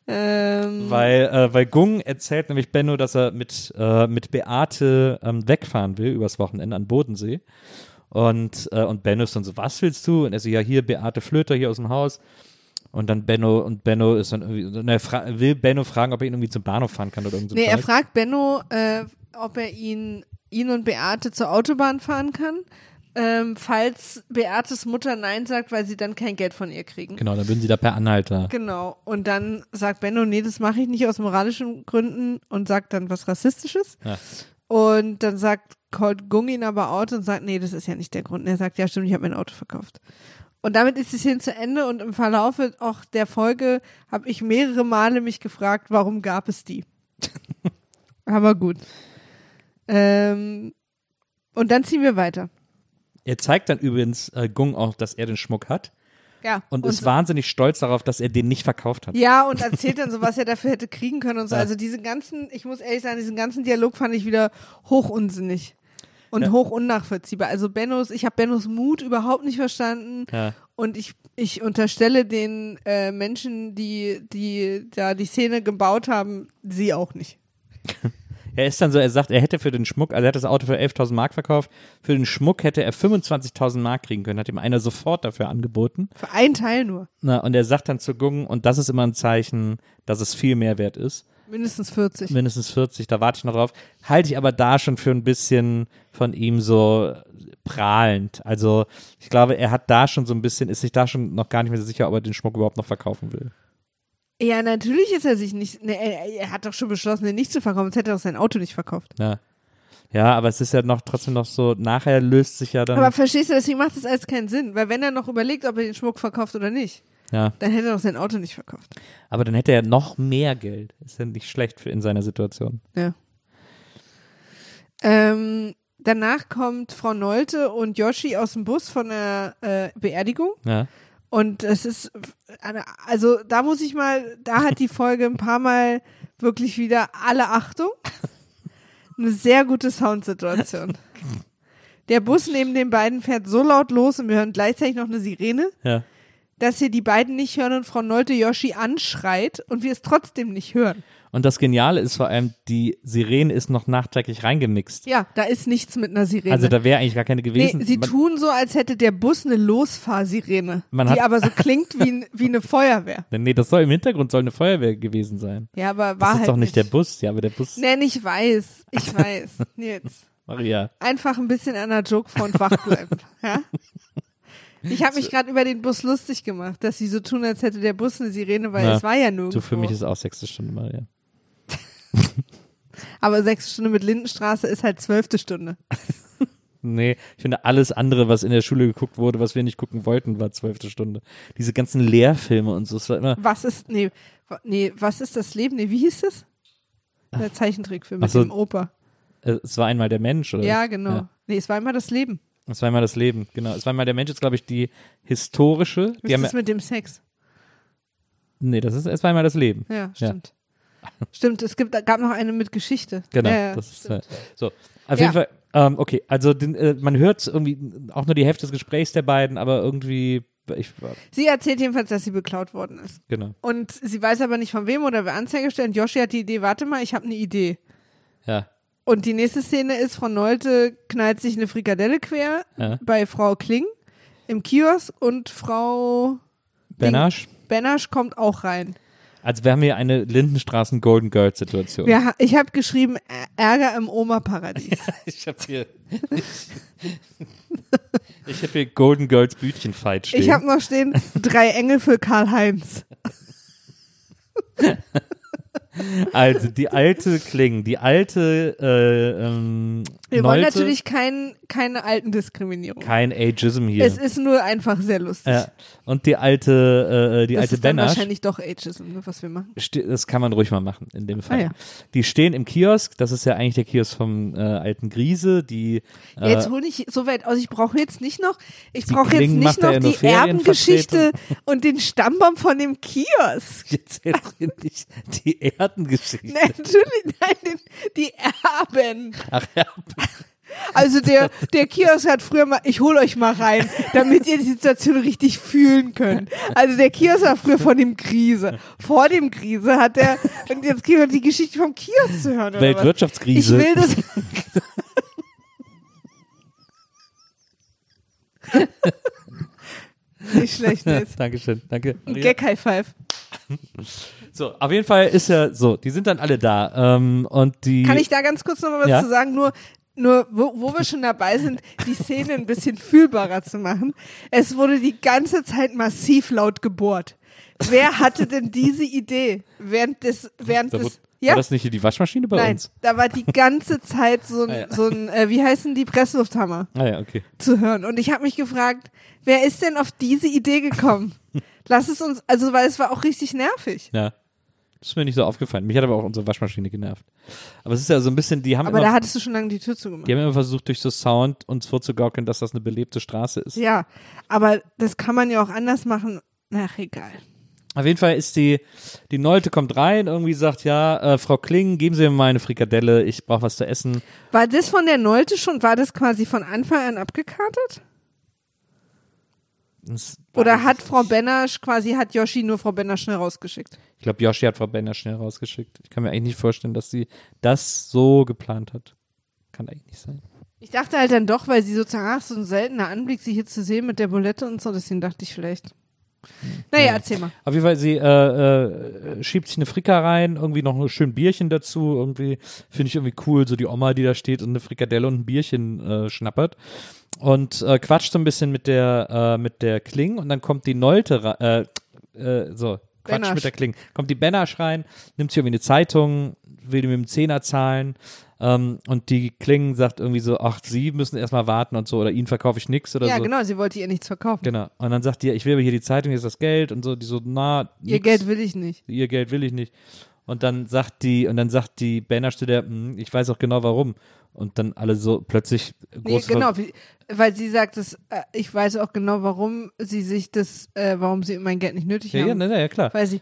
ähm, Weil, äh, weil Gung erzählt nämlich Benno, dass er mit, äh, mit Beate ähm, wegfahren will übers Wochenende an Bodensee. Und, äh, und Benno ist dann so, was willst du? Und er so, ja, hier Beate Flöter hier aus dem Haus. Und dann Benno, und Benno ist dann irgendwie, und er fra will Benno fragen, ob er ihn irgendwie zum Bahnhof fahren kann oder irgend so nee, er Scheiß. fragt Benno, äh, ob er ihn, ihn und Beate zur Autobahn fahren kann, ähm, falls Beates Mutter Nein sagt, weil sie dann kein Geld von ihr kriegen. Genau, dann würden sie da per Anhalter. Genau. Und dann sagt Benno, nee, das mache ich nicht aus moralischen Gründen und sagt dann was Rassistisches. Ja. Und dann sagt Colt Gung ihn aber out und sagt, nee, das ist ja nicht der Grund. Und er sagt, ja, stimmt, ich habe mein Auto verkauft. Und damit ist die Szene zu Ende und im Verlaufe auch der Folge habe ich mehrere Male mich gefragt, warum gab es die? aber gut. Ähm, und dann ziehen wir weiter. Er zeigt dann übrigens äh, Gung auch, dass er den Schmuck hat Ja. und, ist wahnsinnig stolz darauf, dass er den nicht verkauft hat. Ja, und erzählt dann so, was er dafür hätte kriegen können und so. Ja. Also diesen ganzen, ich muss ehrlich sagen, diesen ganzen Dialog fand ich wieder hochunsinnig und Ja. hoch unnachvollziehbar. Also Bennos, ich habe Bennos Mut überhaupt nicht verstanden Ja. und ich, ich unterstelle den äh, Menschen, die, die da die Szene gebaut haben, sie auch nicht. Er ist dann so, er sagt, er hätte für den Schmuck, also er hat das Auto für 11.000 Mark verkauft, für den Schmuck hätte er 25.000 Mark kriegen können, hat ihm einer sofort dafür angeboten. Für einen Teil nur. Na, und er sagt dann zu Gung, und das ist immer ein Zeichen, dass es viel mehr wert ist, Mindestens 40. mindestens 40, da warte ich noch drauf, halte ich aber da schon für ein bisschen von ihm so prahlend. Also ich glaube, er hat da schon so ein bisschen, ist sich da schon noch gar nicht mehr so sicher, ob er den Schmuck überhaupt noch verkaufen will. Ja, natürlich ist er sich nicht, ne, er, er hat doch schon beschlossen, den nicht zu verkaufen, sonst hätte er doch sein Auto nicht verkauft. Ja. Ja, aber es ist ja noch trotzdem noch so, nachher löst sich ja dann. Aber verstehst du, deswegen macht das alles keinen Sinn, weil wenn er noch überlegt, ob er den Schmuck verkauft oder nicht, ja. dann hätte er doch sein Auto nicht verkauft. Aber dann hätte er noch mehr Geld. Ist ja nicht schlecht für in seiner Situation. Ja. Ähm, danach kommt Frau Nolte und Yoshi aus dem Bus von der äh, Beerdigung. Ja. Und es ist, eine, also da muss ich mal, da hat die Folge ein paar Mal wirklich wieder alle Achtung. Eine sehr gute Soundsituation. Der Bus neben den beiden fährt so laut los und wir hören gleichzeitig noch eine Sirene, Ja. Dass wir die beiden nicht hören und Frau Nolte Yoshi anschreit und wir es trotzdem nicht hören. Und das Geniale ist vor allem, die Sirene ist noch nachträglich reingemixt. Ja, da ist nichts mit einer Sirene. Also da wäre eigentlich gar keine Nee, gewesen. sie Man- tun so, als hätte der Bus eine Losfahrsirene, Man die hat- aber so klingt wie, wie eine Feuerwehr. nee, das soll im Hintergrund soll eine Feuerwehr gewesen sein. Ja, aber Das war ist halt doch nicht, der Bus. Ja, aber der Bus. Nee, ich weiß. Ich weiß. Nils. Maria. Einfach ein bisschen an der Joke-Front wach bleiben. Ja? Ich habe mich gerade über den Bus lustig gemacht, dass sie so tun, als hätte der Bus eine Sirene, weil Ja. es war ja nirgendwo. Du, für mich ist auch sechste Stunde, Maria. aber sechste Stunde mit Lindenstraße ist halt zwölfte Stunde. Nee, ich finde alles andere, was in der Schule geguckt wurde, was wir nicht gucken wollten, war zwölfte Stunde. Diese ganzen Lehrfilme und so, es war immer, Was ist, nee, nee, was ist das Leben? Nee, wie hieß das? Der Zeichentrickfilm mit Ach so. dem Opa. äh, es war einmal der Mensch, oder? Ja, genau. Ja. Nee, es war immer das Leben. Es war einmal das Leben, genau. Es war einmal der Mensch, ist, glaube ich, die historische. Die ist das mit dem Sex? nee, das ist, es war einmal das Leben. Ja, stimmt. Stimmt, es gibt, gab noch eine mit Geschichte. Genau, Ja, ja, das ist stimmt. äh, so. Auf Ja. jeden Fall, ähm, okay, also den, äh, man hört irgendwie auch nur die Hälfte des Gesprächs der beiden, aber irgendwie, ich, Sie erzählt jedenfalls, dass sie beklaut worden ist. genau, Und sie weiß aber nicht von wem oder wer Anzeige stellt. Und Joshi hat die Idee, warte mal, ich habe eine Idee. ja, Und die nächste Szene ist, Frau Nolte knallt sich eine Frikadelle quer Ja. bei Frau Kling im Kiosk und Frau Benasch. Benasch kommt auch rein. Also wir haben hier eine Lindenstraßen Golden Girls Situation. Ha- ich habe geschrieben, Ärger im Oma-Paradies. Ich habe hier, ich, ich habe hier Golden Girls Bütchenfight stehen. Ich habe noch stehen, drei Engel für Karl-Heinz. also die alte Kling, die alte äh, ähm, Wir wollen Nolte, natürlich kein, keine alten Diskriminierung. kein Ageism hier. Es ist nur einfach sehr lustig. ja. Und die alte, äh, die das alte ist dann Benasch. wahrscheinlich doch Ageism, ne, was wir machen. Das kann man ruhig mal machen, in dem Fall. Ah, ja. Die stehen im Kiosk, das ist ja eigentlich der Kiosk vom äh, alten Griese, die äh, Jetzt hole ich so weit aus. Ich brauche jetzt nicht noch, ich Die brauche jetzt nicht noch die Erbengeschichte und den Stammbaum von dem Kiosk. jetzt erzählt nicht die Erdengeschichte. Natürlich, nein, die Erben. Ach ja, Also der, der Kiosk hat früher mal, ich hole euch mal rein, damit ihr die Situation richtig fühlen könnt. Also der Kiosk war früher vor dem Krise. Vor dem Krise hat er, und jetzt kriegen wir die Geschichte vom Kiosk zu hören. Oder was? Ich Weltwirtschaftskrise. will das. Nicht schlecht jetzt. Dankeschön, danke. Gag High Five. So, auf jeden Fall ist ja so, die sind dann alle da. Ähm, und die. Kann ich da ganz kurz noch mal was Ja. zu sagen? Nur, nur wo, wo wir schon dabei sind, die Szene ein bisschen fühlbarer zu machen. Es wurde die ganze Zeit massiv laut gebohrt. Wer hatte denn diese Idee während des, während da des, ja? War das nicht hier die Waschmaschine bei Nein, uns? da war die ganze Zeit so ein, Ah, ja. so ein äh, wie heißen die Presslufthammer Ah ja, okay. zu hören. Und ich habe mich gefragt, wer ist denn auf diese Idee gekommen? Lass es uns, also weil es war auch richtig nervig. Ja. Das ist mir nicht so aufgefallen. Mich hat aber auch unsere Waschmaschine genervt. Aber es ist ja so ein bisschen, die haben Aber immer, da hattest du schon lange die Tür zugemacht. die haben immer versucht, durch so Sound uns vorzugaukeln, dass das eine belebte Straße ist. Ja, aber das kann man ja auch anders machen. Ach, egal. Auf jeden Fall ist die, die Neute kommt rein, irgendwie sagt, ja, äh, Frau Kling, geben Sie mir mal eine Frikadelle, ich brauche was zu essen. War das von der Nolte schon, war das quasi von Anfang an abgekartet? Oder hat Frau Benasch quasi, hat Yoshi nur Frau Benasch schnell rausgeschickt? Ich glaube, Yoshi hat Frau Benner schnell rausgeschickt. Ich kann mir eigentlich nicht vorstellen, dass sie das so geplant hat. Kann eigentlich nicht sein. Ich dachte halt dann doch, weil sie sozusagen, ach, so ein seltener Anblick, sie hier zu sehen mit der Bulette und so, deswegen dachte ich vielleicht. Naja, Ja. erzähl mal. Auf jeden Fall, sie äh, äh, schiebt sich eine Frika rein, irgendwie noch ein schön Bierchen dazu. Irgendwie finde ich irgendwie cool, so die Oma, die da steht und eine Frikadelle und ein Bierchen äh, schnappert. Und äh, quatscht so ein bisschen mit der, äh, mit der Kling und dann kommt die Nolte äh, äh, so, Quatsch Benasch. mit der Kling. Kommt die Benasch rein, nimmt sich irgendwie eine Zeitung, will die mit dem Zehner zahlen. Ähm, und die Kling sagt irgendwie so, ach, sie müssen erstmal warten und so, oder ihnen verkaufe ich nichts oder Ja, so. genau, sie wollte ihr nichts verkaufen. Genau. Und dann sagt die, ich will aber hier die Zeitung, hier ist das Geld und so, die so, na, Ihr nix. Geld will ich nicht. ihr Geld will ich nicht. Und dann sagt die, und dann sagt die Banner zu der, "Hm, ich weiß auch genau warum. Und dann alle so plötzlich Nee, groß genau, wie, weil sie sagt, dass, äh, ich weiß auch genau, warum sie sich das, äh, warum sie mein Geld nicht nötig Ja, ja, haben. na, na, ja, klar. Weil sie,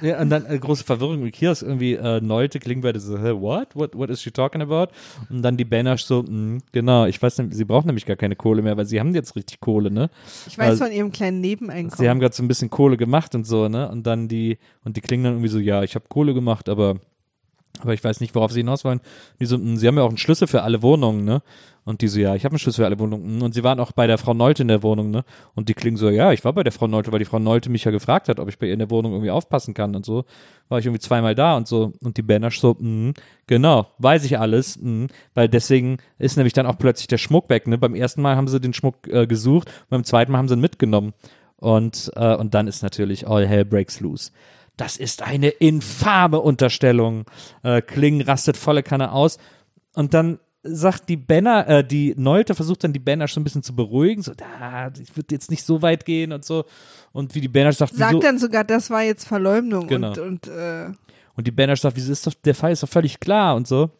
Ja, und dann äh, große Verwirrung im Kiosk, irgendwie äh, Neute klingen beide so, hä, what? what? What is she talking about? Und dann die Banner so, "Hm, genau, ich weiß nicht, sie brauchen nämlich gar keine Kohle mehr, weil sie haben jetzt richtig Kohle, ne? ich weiß Also, von ihrem kleinen Nebeneinkommen. Sie haben gerade so ein bisschen Kohle gemacht und so, ne? Und dann die, und die klingen dann irgendwie so, ja, ich habe Kohle gemacht, aber, aber ich weiß nicht, worauf sie hinaus wollen. Die so, "Mm, sie haben ja auch einen Schlüssel für alle Wohnungen, ne? Und die so, ja, ich habe einen Schlüssel für alle Wohnungen. Mm, Und sie waren auch bei der Frau Nolte in der Wohnung, ne? Und die klingen so, ja, ich war bei der Frau Nolte, weil die Frau Nolte mich ja gefragt hat, ob ich bei ihr in der Wohnung irgendwie aufpassen kann und so. War ich irgendwie zweimal da und so. Und die Benasch so, mm, genau, weiß ich alles. Mm, weil deswegen ist nämlich dann auch plötzlich der Schmuck weg, ne? Beim ersten Mal haben sie den Schmuck äh, gesucht, beim zweiten Mal haben sie ihn mitgenommen. Und, äh, und dann ist natürlich all hell breaks loose. Das ist eine infame Unterstellung. Äh, Kling rastet volle Kanne aus. Und dann sagt die Banner, äh, die Neute versucht dann die Banner schon ein bisschen zu beruhigen, so, da, ich würde jetzt nicht so weit gehen und so. Und wie die Banner sagt, Sagt wieso? dann sogar, das war jetzt Verleumdung Genau. und, und äh, Und die Banner sagt, wieso ist doch, der Fall ist doch völlig klar und so.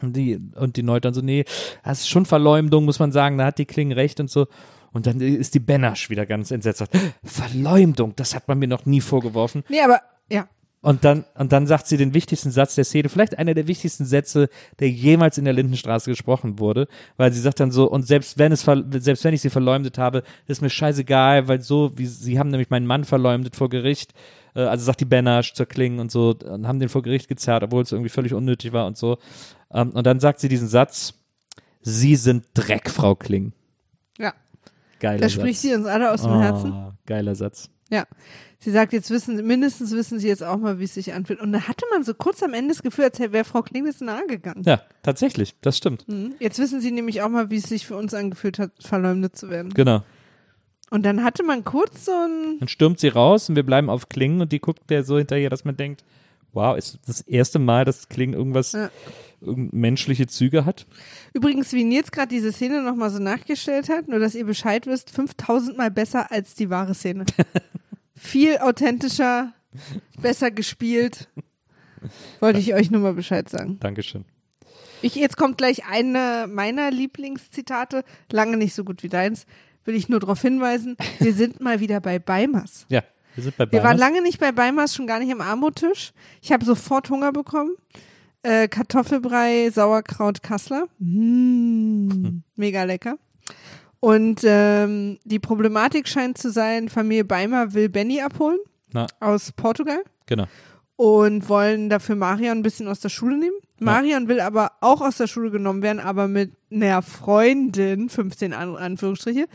Und die, und die Neute dann so, nee, das ist schon Verleumdung, muss man sagen, da hat die Kling recht und so. Und dann ist die Benasch wieder ganz entsetzt, sagt, Verleumdung, das hat man mir noch nie vorgeworfen. nee, aber ja, Und dann, und dann sagt sie den wichtigsten Satz der Szene, vielleicht einer der wichtigsten Sätze, der jemals in der Lindenstraße gesprochen wurde, weil sie sagt dann so, und selbst wenn es, selbst wenn ich sie verleumdet habe, ist mir scheißegal, weil so, wie, sie haben nämlich meinen Mann verleumdet vor Gericht, äh, also sagt die Benasch zur Kling und so, und haben den vor Gericht gezerrt, obwohl es irgendwie völlig unnötig war und so. Ähm, und dann sagt sie diesen Satz, Sie sind Dreck, Frau Kling. ja. Geiler Da Satz. spricht sie uns alle aus dem oh, Herzen. Geiler Satz. Ja. Sie sagt, jetzt wissen, mindestens wissen sie jetzt auch mal, wie es sich anfühlt. Und da hatte man so kurz am Ende das Gefühl, als wäre Frau Klingels nahe gegangen. Ja, tatsächlich, das stimmt. Mhm. Jetzt wissen sie nämlich auch mal, wie es sich für uns angefühlt hat, verleumdet zu werden. Genau. Und dann hatte man kurz so ein, Dann stürmt sie raus und wir bleiben auf Klingen und die guckt der so hinterher, dass man denkt, wow, ist das erste Mal, dass Klingen irgendwas, Ja. menschliche Züge hat? übrigens, wie Nils gerade diese Szene nochmal so nachgestellt hat, nur dass ihr Bescheid wisst, 5000 Mal besser als die wahre Szene. Viel authentischer, besser gespielt. Wollte ich euch nur mal Bescheid sagen. Dankeschön. Ich, jetzt kommt gleich eine meiner Lieblingszitate, lange nicht so gut wie deins, will ich nur darauf hinweisen, wir sind mal wieder bei Beimers. Ja, wir sind bei Wir waren lange nicht bei Beimers, schon gar nicht am Armuttisch. Ich habe sofort Hunger bekommen. Äh, Kartoffelbrei, Sauerkraut, Kassler. Mm, mega lecker. Und ähm, die Problematik scheint zu sein, Familie Beimer will Benny abholen Na, aus Portugal genau. und wollen dafür Marion ein bisschen aus der Schule nehmen. Marion will aber auch aus der Schule genommen werden, aber mit einer Freundin, 15 An Anführungsstriche,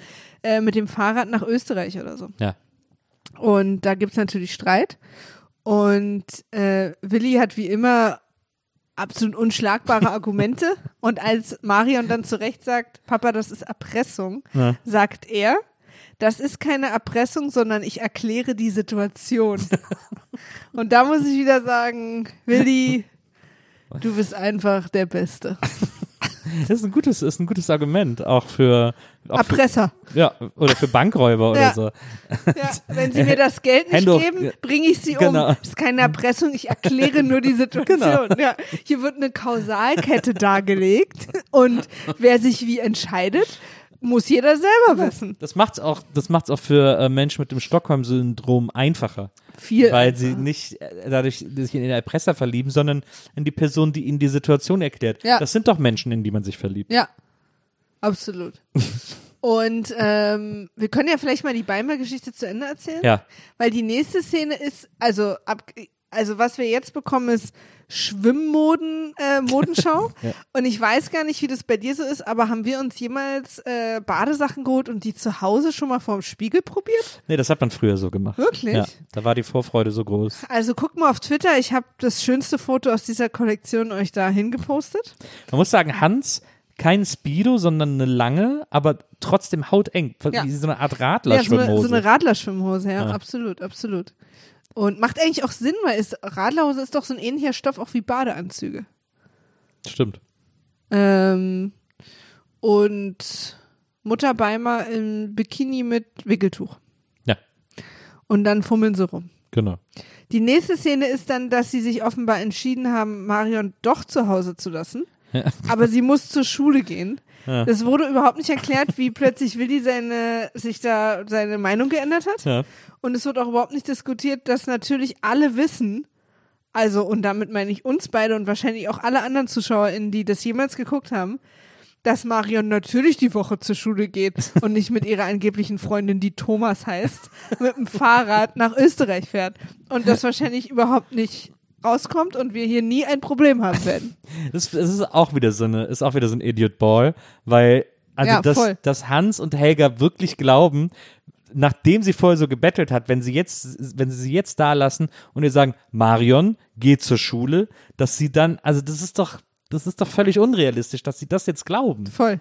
äh, mit dem Fahrrad nach Österreich oder so. Ja. Und da gibt's natürlich Streit. Und äh, Willi hat wie immer absolut unschlagbare Argumente. Und als Marion dann zu Recht sagt, Papa, das ist Erpressung, Ja. sagt er, das ist keine Erpressung, sondern ich erkläre die Situation. Und da muss ich wieder sagen, Willi, du bist einfach der Beste. Das ist ein gutes, ist ein gutes Argument, auch für, auch für Erpresser. ja, oder für Bankräuber oder Ja. so. Ja, wenn sie mir das Geld nicht Hände geben, bringe ich sie Genau. um. Das ist keine Erpressung, ich erkläre nur die Situation. Ja, hier wird eine Kausalkette dargelegt und wer sich wie entscheidet, muss jeder selber wissen. Das macht's auch, das macht's auch für äh, Menschen mit dem Stockholm-Syndrom einfacher, Viel. weil sie nicht äh, dadurch sich in den Erpresser verlieben, sondern in die Person, die ihnen die Situation erklärt. Ja. Das sind doch Menschen, in die man sich verliebt. Ja, absolut. Und ähm, wir können ja vielleicht mal die Beimer-Geschichte zu Ende erzählen. Ja, Weil die nächste Szene ist, also ab, also was wir jetzt bekommen ist Schwimmmoden, äh, Modenschau. Ja. Und ich weiß gar nicht, wie das bei dir so ist, aber haben wir uns jemals äh, Badesachen geholt und die zu Hause schon mal vorm Spiegel probiert? nee, das hat man früher so gemacht. Wirklich? Ja, da war die Vorfreude so groß. Also guckt mal auf Twitter, ich habe das schönste Foto aus dieser Kollektion euch da hingepostet. Man muss sagen, Hans, kein Speedo, sondern eine lange, aber trotzdem hauteng. Ja. Wie so eine Art Ja, so Radlerschwimmhose. eine, so eine Radlerschwimmhose, ja, Ja. absolut, absolut. Und macht eigentlich auch Sinn, weil es, Radlerhose ist doch so ein ähnlicher Stoff auch wie Badeanzüge. Stimmt. Ähm, und Mutter Beimer im Bikini mit Wickeltuch. Ja, Und dann fummeln sie rum. genau. Die nächste Szene ist dann, dass sie sich offenbar entschieden haben, Marion doch zu Hause zu lassen. Aber sie muss zur Schule gehen. Ja. Es wurde überhaupt nicht erklärt, wie plötzlich Willi seine, sich da seine Meinung geändert hat. Ja. Und es wird auch überhaupt nicht diskutiert, dass natürlich alle wissen, also und damit meine ich uns beide und wahrscheinlich auch alle anderen ZuschauerInnen, die das jemals geguckt haben, dass Marion natürlich die Woche zur Schule geht und nicht mit ihrer angeblichen Freundin, die Thomas heißt, mit dem Fahrrad nach Österreich fährt. Und das wahrscheinlich überhaupt nicht rauskommt und wir hier nie ein Problem haben werden. Das, das ist auch wieder so eine, ist auch wieder so ein Idiot Ball, weil also Ja, dass, voll. dass Hans und Helga wirklich glauben, nachdem sie vorher so gebettelt hat, wenn sie jetzt, wenn sie sie jetzt da lassen und ihr sagen, Marion, geh zur Schule, dass sie dann, also das ist doch, das ist doch völlig unrealistisch, dass sie das jetzt glauben. Voll.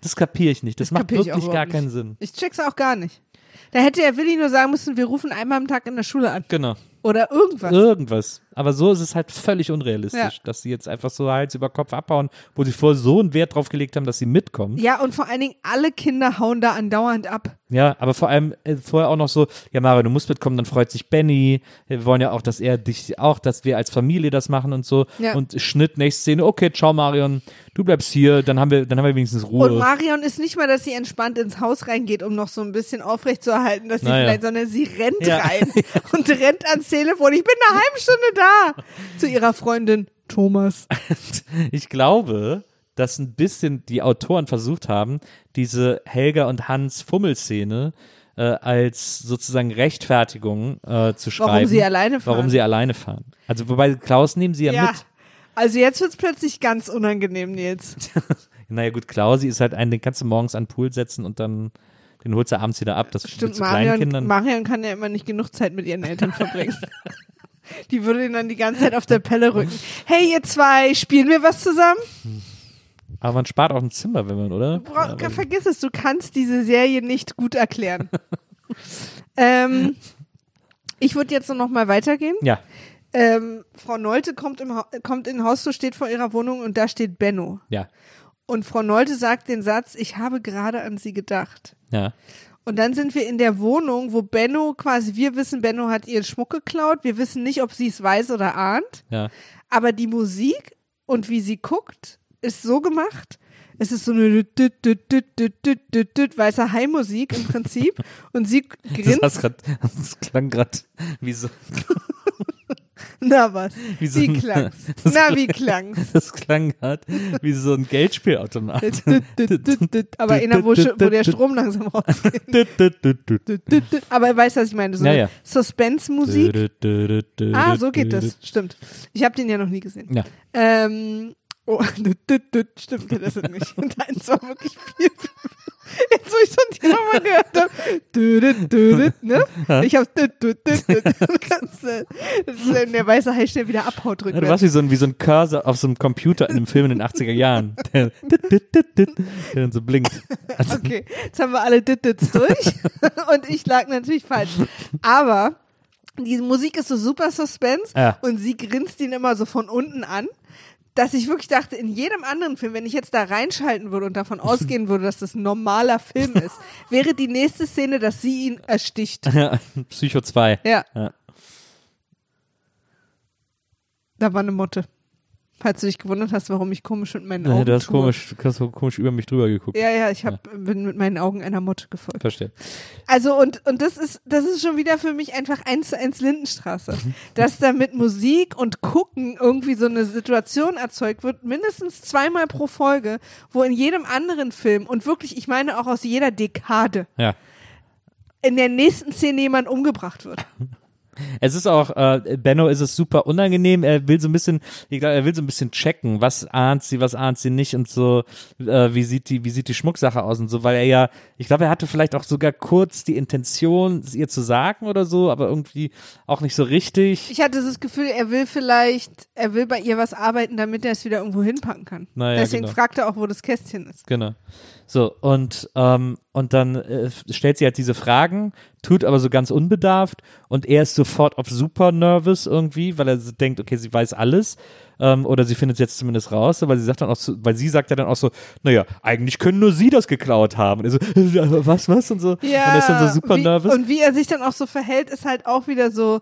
Das kapiere ich nicht. Das, macht ich auch wirklich gar keinen nicht. Sinn. Ich check's auch gar nicht. Da hätte ja Willi nur sagen müssen, wir rufen einmal am Tag in der Schule an. Genau. Oder irgendwas. Irgendwas. Aber so ist es halt völlig unrealistisch, Ja. dass sie jetzt einfach so Hals über Kopf abhauen, wo sie vorher so einen Wert drauf gelegt haben, dass sie mitkommen. Ja, und vor allen Dingen alle Kinder hauen da andauernd ab. Ja, aber vor allem äh, vorher auch noch so, ja Mario, du musst mitkommen, dann freut sich Benny. Wir wollen ja auch, dass er dich auch, dass wir als Familie das machen und so. Ja. Und Schnitt, nächste Szene, okay, ciao Marion, du bleibst hier, dann haben wir, dann haben wir wenigstens Ruhe. Und Marion ist nicht mal, dass sie entspannt ins Haus reingeht, um noch so ein bisschen aufrecht zu erhalten, dass sie Naja. vielleicht, sondern sie rennt Ja. rein und rennt ans Telefon. Ich bin eine halbe Stunde da. Zu ihrer Freundin Thomas. ich glaube, dass ein bisschen die Autoren versucht haben, diese Helga und Hans Fummelszene äh, als sozusagen Rechtfertigung äh, zu schreiben. Warum sie alleine fahren. Warum sie alleine fahren. Also wobei Klaus nehmen sie ja, Ja. mit. Also jetzt wird's plötzlich ganz unangenehm, Nils. Naja gut, Klausi ist halt ein, den kannst du morgens an den Pool setzen und dann Den holst du abends wieder ab. Das Stimmt, Marion, Kindern. Marion kann ja immer nicht genug Zeit mit ihren Eltern verbringen. Die würde ihn dann die ganze Zeit auf der Pelle rücken. Hey, ihr zwei, spielen wir was zusammen? Aber man spart auch ein Zimmer, wenn man, oder? Bra Aber- vergiss es, du kannst diese Serie nicht gut erklären. ähm, ich würde jetzt noch mal weitergehen. ja, Ähm, Frau Nolte kommt, im ha kommt in ein Haus, steht vor ihrer Wohnung und da steht Benno. ja, Und Frau Nolte sagt den Satz, ich habe gerade an sie gedacht. ja. Und dann sind wir in der Wohnung, wo Benno quasi, wir wissen, Benno hat ihren Schmuck geklaut. Wir wissen nicht, ob sie es weiß oder ahnt. Ja. Aber die Musik und wie sie guckt, ist so gemacht. Es ist so eine weiße High-Musik im Prinzip. Und sie grinst. Das, grad, das klang gerade wie so. Na was? Wie so Wie ein- klang's? Na, klang- wie klang's? Das klang gerade wie so ein Geldspielautomat. Aber einer, wo, sch- wo der Strom langsam rausgeht. Aber er weiß, was ich meine. So Ja, eine ja. Suspense-Musik. Ah, so geht das. Stimmt. Ich habe den ja noch nie gesehen. Ja. Ähm, oh, stimmt, das ist nicht. Deins war wirklich viel. Jetzt, wo ich so ein Thema mal gehört habe. Düt, düt, ne? Ich äh, das ist, wenn der weiße Hai schnell wieder abhaut Ja, du rückwärts. warst wie so, ein, wie so ein Cursor auf so einem Computer in einem Film in den 80er Jahren. Der dann so blinkt. Also, Okay, jetzt haben wir alle Dittits durch und ich lag natürlich falsch. Aber die Musik ist so super Suspense Ja. und sie grinst ihn immer so von unten an, dass ich wirklich dachte, in jedem anderen Film, wenn ich jetzt da reinschalten würde und davon ausgehen würde, dass das ein normaler Film ist, wäre die nächste Szene, dass sie ihn ersticht. ja, Psycho 2. Ja, Ja. da war eine Motte. Falls du dich gewundert hast, warum ich komisch mit meinen Ja, Augen du hast tue. komisch, du hast so komisch über mich drüber geguckt. Ja, ja, ich hab, bin mit meinen Augen einer Motte gefolgt. Verstehe. Also und, und das ist, das ist schon wieder für mich einfach eins zu eins Lindenstraße. Dass da mit Musik und Gucken irgendwie so eine Situation erzeugt wird, mindestens zweimal pro Folge, wo in jedem anderen Film und wirklich, ich meine auch aus jeder Dekade, Ja. in der nächsten Szene jemand umgebracht wird. Es ist auch, äh, Benno ist es super unangenehm. Er will so ein bisschen, ich glaube, er will so ein bisschen checken, was ahnt sie, was ahnt sie nicht und so, äh, wie sieht die, wie sieht die Schmucksache aus und so, weil er ja, ich glaube, er hatte vielleicht auch sogar kurz die Intention, es ihr zu sagen oder so, aber irgendwie auch nicht so richtig. Ich hatte das Gefühl, er will vielleicht, er will bei ihr was arbeiten, damit er es wieder irgendwo hinpacken kann. Naja, Deswegen genau. fragt er auch, wo das Kästchen ist. Genau. So, und, ähm, und dann äh, stellt sie halt diese Fragen, tut aber so ganz unbedarft und er ist sofort auf super nervous irgendwie, weil er so denkt, okay, sie weiß alles. Ähm, oder sie findet es jetzt zumindest raus, weil sie sagt dann auch so, weil sie sagt ja dann auch so, naja, eigentlich können nur sie das geklaut haben. Und so, äh, was, was und so. Ja. und er ist dann so super wie, nervous. Und wie er sich dann auch so verhält, ist halt auch wieder so,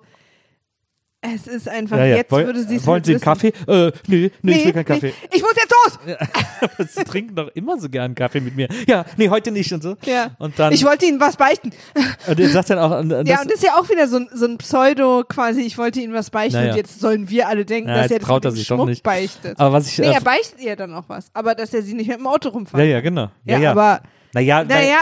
es ist einfach, ja, ja. jetzt Woll- würde sie es Wollen halt Sie einen. Kaffee? Äh, nee, nee, ich will keinen Kaffee. Nee, ich muss jetzt los! Sie trinken doch immer so gern Kaffee mit mir. Ja, nee, heute nicht und so. Ja. Und dann, ich wollte Ihnen was beichten. und er sagt dann auch, und, und ja, das- und das ist ja auch wieder so ein, so ein Pseudo, quasi, ich wollte Ihnen was beichten Naja. und jetzt sollen wir alle denken, Ja, dass er das traut er sich doch Schmuck nicht. beichtet. aber was ich, nee, äh, er beichtet ihr dann auch was. Aber dass er sie nicht mit dem Auto rumfahren ja, ja, genau. Ja, Ja, aber, Naja, naja,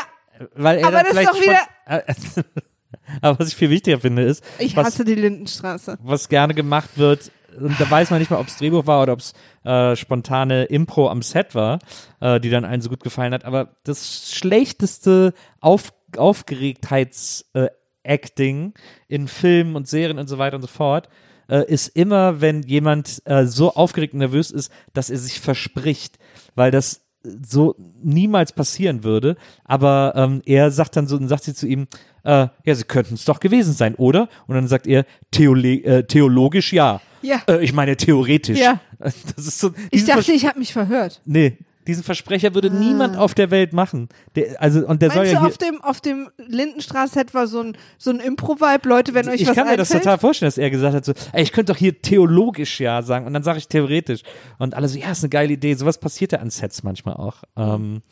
weil, weil er aber das ist doch wieder- aber was ich viel wichtiger finde, ist, ich was, hasse die Lindenstraße. was gerne gemacht wird, und da weiß man nicht mal, ob es Drehbuch war oder ob es äh, spontane Impro am Set war, äh, die dann allen so gut gefallen hat. Aber das schlechteste Auf Aufgeregtheits-Acting in Filmen und Serien und so weiter und so fort äh, ist immer, wenn jemand äh, so aufgeregt und nervös ist, dass er sich verspricht, weil das so niemals passieren würde. Aber ähm, er sagt dann so, dann sagt sie zu ihm, äh, ja, sie könnten es doch gewesen sein, oder? Und dann sagt er, Theole äh, theologisch ja. Ja. Äh, ich meine theoretisch. Ja. Das ist so. Ich dachte, ich habe mich verhört. Nee, diesen Versprecher würde niemand auf der Welt machen. Der, also, und der soll ja du, auf dem, auf dem Lindenstraße war so ein, so ein Impro-Vibe, Leute, wenn euch ich was kann mir das einfällt? total vorstellen, dass er gesagt hat, so, ey, ich könnte doch hier theologisch ja sagen und dann sage ich theoretisch. Und alle so, ja, ist eine geile Idee. Sowas passiert ja an Sets manchmal auch. Ähm,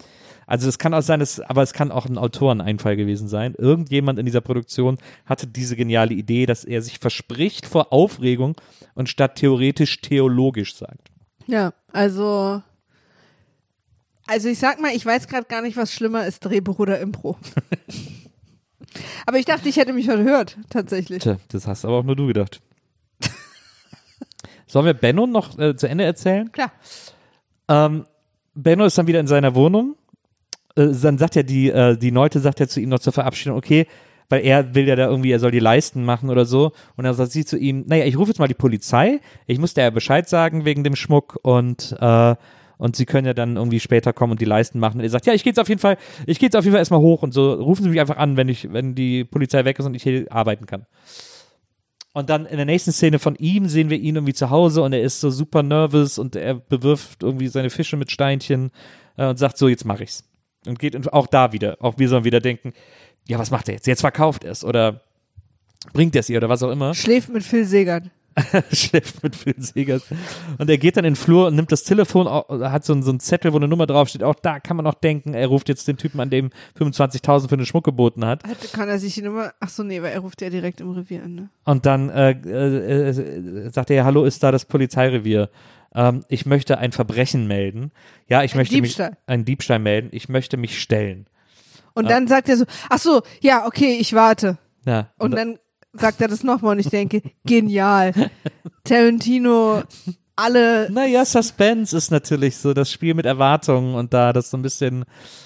also es kann auch sein, dass, aber es kann auch ein Autoreneinfall gewesen sein. Irgendjemand in dieser Produktion hatte diese geniale Idee, dass er sich verspricht vor Aufregung und statt theoretisch theologisch sagt. Ja, also. Also ich sag mal, ich weiß gerade gar nicht, was schlimmer ist, Drehbuch oder Impro. aber ich dachte, ich hätte mich verhört, tatsächlich. Tja, das hast aber auch nur du gedacht. Sollen wir Benno noch äh, zu Ende erzählen? Klar. Ähm, Benno ist dann wieder in seiner Wohnung äh, dann sagt ja die, äh, die Neute sagt ja zu ihm noch zur Verabschiedung, okay, weil er will ja da irgendwie, er soll die Leisten machen oder so. Und dann sagt sie zu ihm, naja, ich rufe jetzt mal die Polizei, ich muss der ja Bescheid sagen wegen dem Schmuck und äh, und sie können ja dann irgendwie später kommen und die Leisten machen. Und er sagt, ja, ich gehe jetzt auf jeden Fall, ich gehe auf jeden Fall erstmal hoch und so, rufen Sie mich einfach an, wenn ich, wenn die Polizei weg ist und ich hier arbeiten kann. Und dann in der nächsten Szene von ihm sehen wir ihn irgendwie zu Hause und er ist so super nervös und er bewirft irgendwie seine Fische mit Steinchen äh, und sagt so, jetzt mache ich's. Und geht auch da wieder, auch wir sollen wieder denken, ja, was macht er jetzt? Jetzt verkauft er es oder bringt er es ihr oder was auch immer. Schläft mit Phil Segert. schläft mit Phil Segers. Und er geht dann in den Flur und nimmt das Telefon, hat so, so einen Zettel, wo eine Nummer draufsteht. Auch da kann man noch denken, er ruft jetzt den Typen an, dem 25.000 für den Schmuck geboten hat. hat. Kann er sich die Nummer, ach so, nee, weil er ruft ja direkt im Revier an, ne? Und dann äh, äh, äh, sagt er, hallo, ist da das Polizeirevier? Ähm, ich möchte ein Verbrechen melden. Ja, ich Ein möchte Diebstahl. mich, einen Diebstahl melden. Ich möchte mich stellen. Und dann sagt er so, ach so, ja, okay, ich warte. Ja, Und dann sagt er das nochmal und ich denke, genial. Tarantino, alle. Naja, Suspense ist natürlich so das Spiel mit Erwartungen und da das so ein bisschen,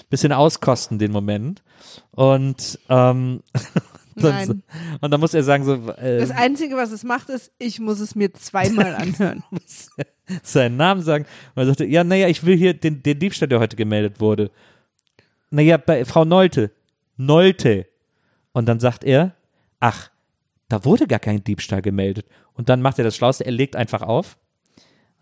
bisschen auskosten, den Moment. Und, ähm, dann, Nein. und dann muss er sagen, so, äh, Das Einzige, was es macht, ist, ich muss es mir zweimal anhören. seinen Namen sagen. Und er sagte, ja, naja, ich will hier den, den Diebstahl, der heute gemeldet wurde. Naja, bei Frau Nolte. Nolte. Und dann sagt er, ach, da wurde gar kein Diebstahl gemeldet. Und dann macht er das Schlauste, er legt einfach auf.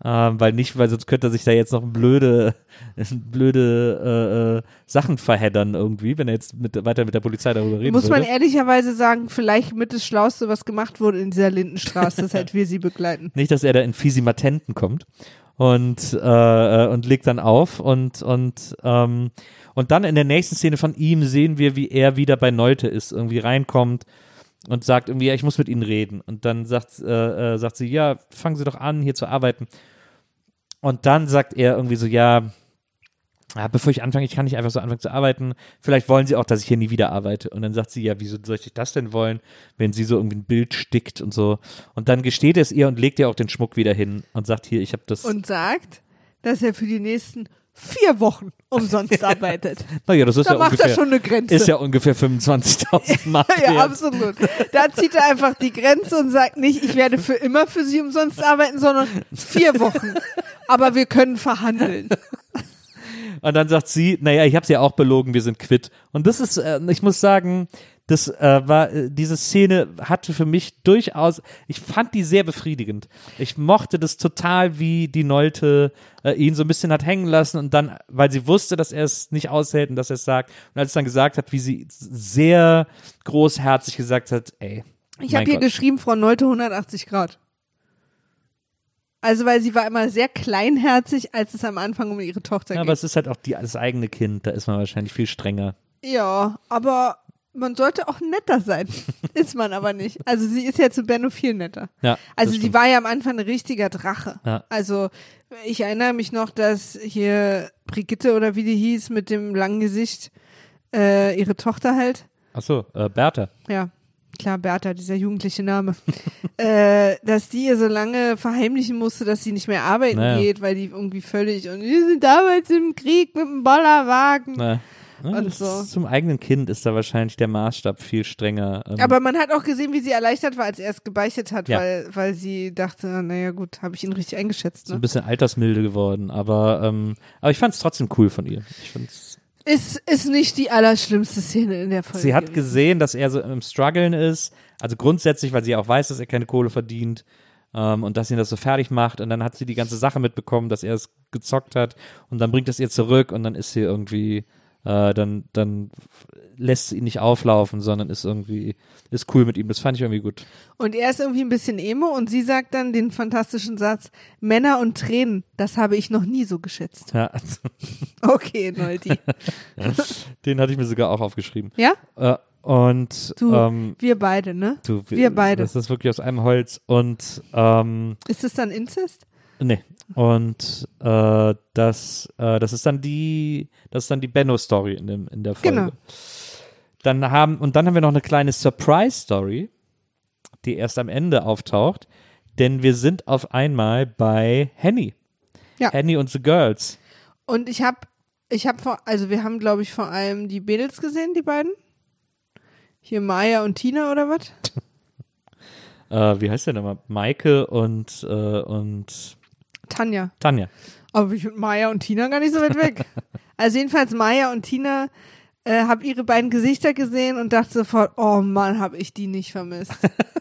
Ähm, weil nicht, weil sonst könnte er sich da jetzt noch blöde, blöde äh, äh, Sachen verheddern irgendwie, wenn er jetzt mit, weiter mit der Polizei darüber reden Muss man würde. ehrlicherweise sagen, vielleicht mit das Schlauste, was gemacht wurde in dieser Lindenstraße, seit wir sie begleiten. Nicht, dass er da in Fisimatenten kommt und, äh, und legt dann auf und, und, ähm, und dann in der nächsten Szene von ihm sehen wir, wie er wieder bei Neute ist, irgendwie reinkommt und sagt irgendwie, ja, ich muss mit Ihnen reden. Und dann sagt, äh, äh, sagt sie, ja, fangen Sie doch an, hier zu arbeiten. Und dann sagt er irgendwie so, ja, bevor ich anfange, ich kann nicht einfach so anfangen zu arbeiten. Vielleicht wollen Sie auch, dass ich hier nie wieder arbeite. Und dann sagt sie, ja, wieso soll ich das denn wollen, wenn sie so irgendwie ein Bild stickt und so. Und dann gesteht es ihr und legt ihr auch den Schmuck wieder hin und sagt, hier, ich habe das. Und sagt, dass er für die nächsten vier Wochen umsonst arbeitet. naja, das ist Da ja macht ungefähr, er schon eine Grenze. ist ja ungefähr 25.000 Mark Ja, wert. absolut. Da zieht er einfach die Grenze und sagt nicht, ich werde für immer für sie umsonst arbeiten, sondern vier Wochen. Aber wir können verhandeln. Und dann sagt sie, naja, ich habe sie ja auch belogen, wir sind quitt. Und das ist, äh, ich muss sagen, das äh, war, äh, diese Szene hatte für mich durchaus, ich fand die sehr befriedigend. Ich mochte das total, wie die Nolte äh, ihn so ein bisschen hat hängen lassen und dann, weil sie wusste, dass er es nicht aushält und dass er es sagt. Und als es dann gesagt hat, wie sie sehr großherzig gesagt hat, ey. Ich habe hier Gott. geschrieben, Frau Neute 180 Grad. Also, weil sie war immer sehr kleinherzig, als es am Anfang um ihre Tochter Ja, ging. aber es ist halt auch die, das eigene Kind, da ist man wahrscheinlich viel strenger. Ja, aber man sollte auch netter sein. ist man aber nicht. Also sie ist ja zu Benno viel netter. Ja, Also sie war ja am Anfang ein richtiger Drache. Ja. Also ich erinnere mich noch, dass hier Brigitte oder wie die hieß mit dem langen Gesicht, äh, ihre Tochter halt, Achso, äh, Bertha. ja, klar, Bertha, dieser jugendliche Name, äh, dass die ihr so lange verheimlichen musste, dass sie nicht mehr arbeiten Naja. geht, weil die irgendwie völlig, und wir sind damals im Krieg mit dem Bollerwagen. Na, ja, so. zum eigenen Kind ist da wahrscheinlich der Maßstab viel strenger. Ähm, Aber man hat auch gesehen, wie sie erleichtert war, als er es gebeichtet hat, Ja. weil, weil sie dachte, naja gut, habe ich ihn richtig eingeschätzt. so ein Ne? bisschen altersmilde geworden, aber, ähm, aber ich fand es trotzdem cool von ihr. Ich fand's, Ist, ist nicht die allerschlimmste Szene in der Folge. sie hat gesehen, dass er so im Struggeln ist, also grundsätzlich, weil sie auch weiß, dass er keine Kohle verdient ähm, und dass ihn das so fertig macht und dann hat sie die ganze Sache mitbekommen, dass er es gezockt hat und dann bringt es ihr zurück und dann ist sie irgendwie, äh, dann, dann lässt sie ihn nicht auflaufen, sondern ist irgendwie, ist cool mit ihm. Das fand ich irgendwie gut. Und er ist irgendwie ein bisschen emo und sie sagt dann den fantastischen Satz, Männer und Tränen, das habe ich noch nie so geschätzt. Ja, Okay, Noldi. den hatte ich mir sogar auch aufgeschrieben. Ja? Äh, und Du, ähm, wir beide, ne? du, wir beide. Das ist wirklich aus einem Holz und ähm, Ist das dann Inzest? Nee. Und äh, das, äh, das ist dann die, das ist dann die Benno-Story in, dem, in der Folge. Genau. Dann haben, und dann haben wir noch eine kleine Surprise-Story, die erst am Ende auftaucht, denn wir sind auf einmal bei Henny. Ja. Henny und the Girls. Und ich habe Ich habe vor, also wir haben, glaube ich, vor allem die Mädels gesehen, die beiden. Hier Maya und Tina oder was? Äh, wie heißt der nochmal? Maike und, äh, und Tanja. Tanja. Aber ich mit Maya und Tina gar nicht so weit weg. also jedenfalls Maya und Tina äh, habe ihre beiden Gesichter gesehen und dachte sofort, oh Mann, habe ich die nicht vermisst.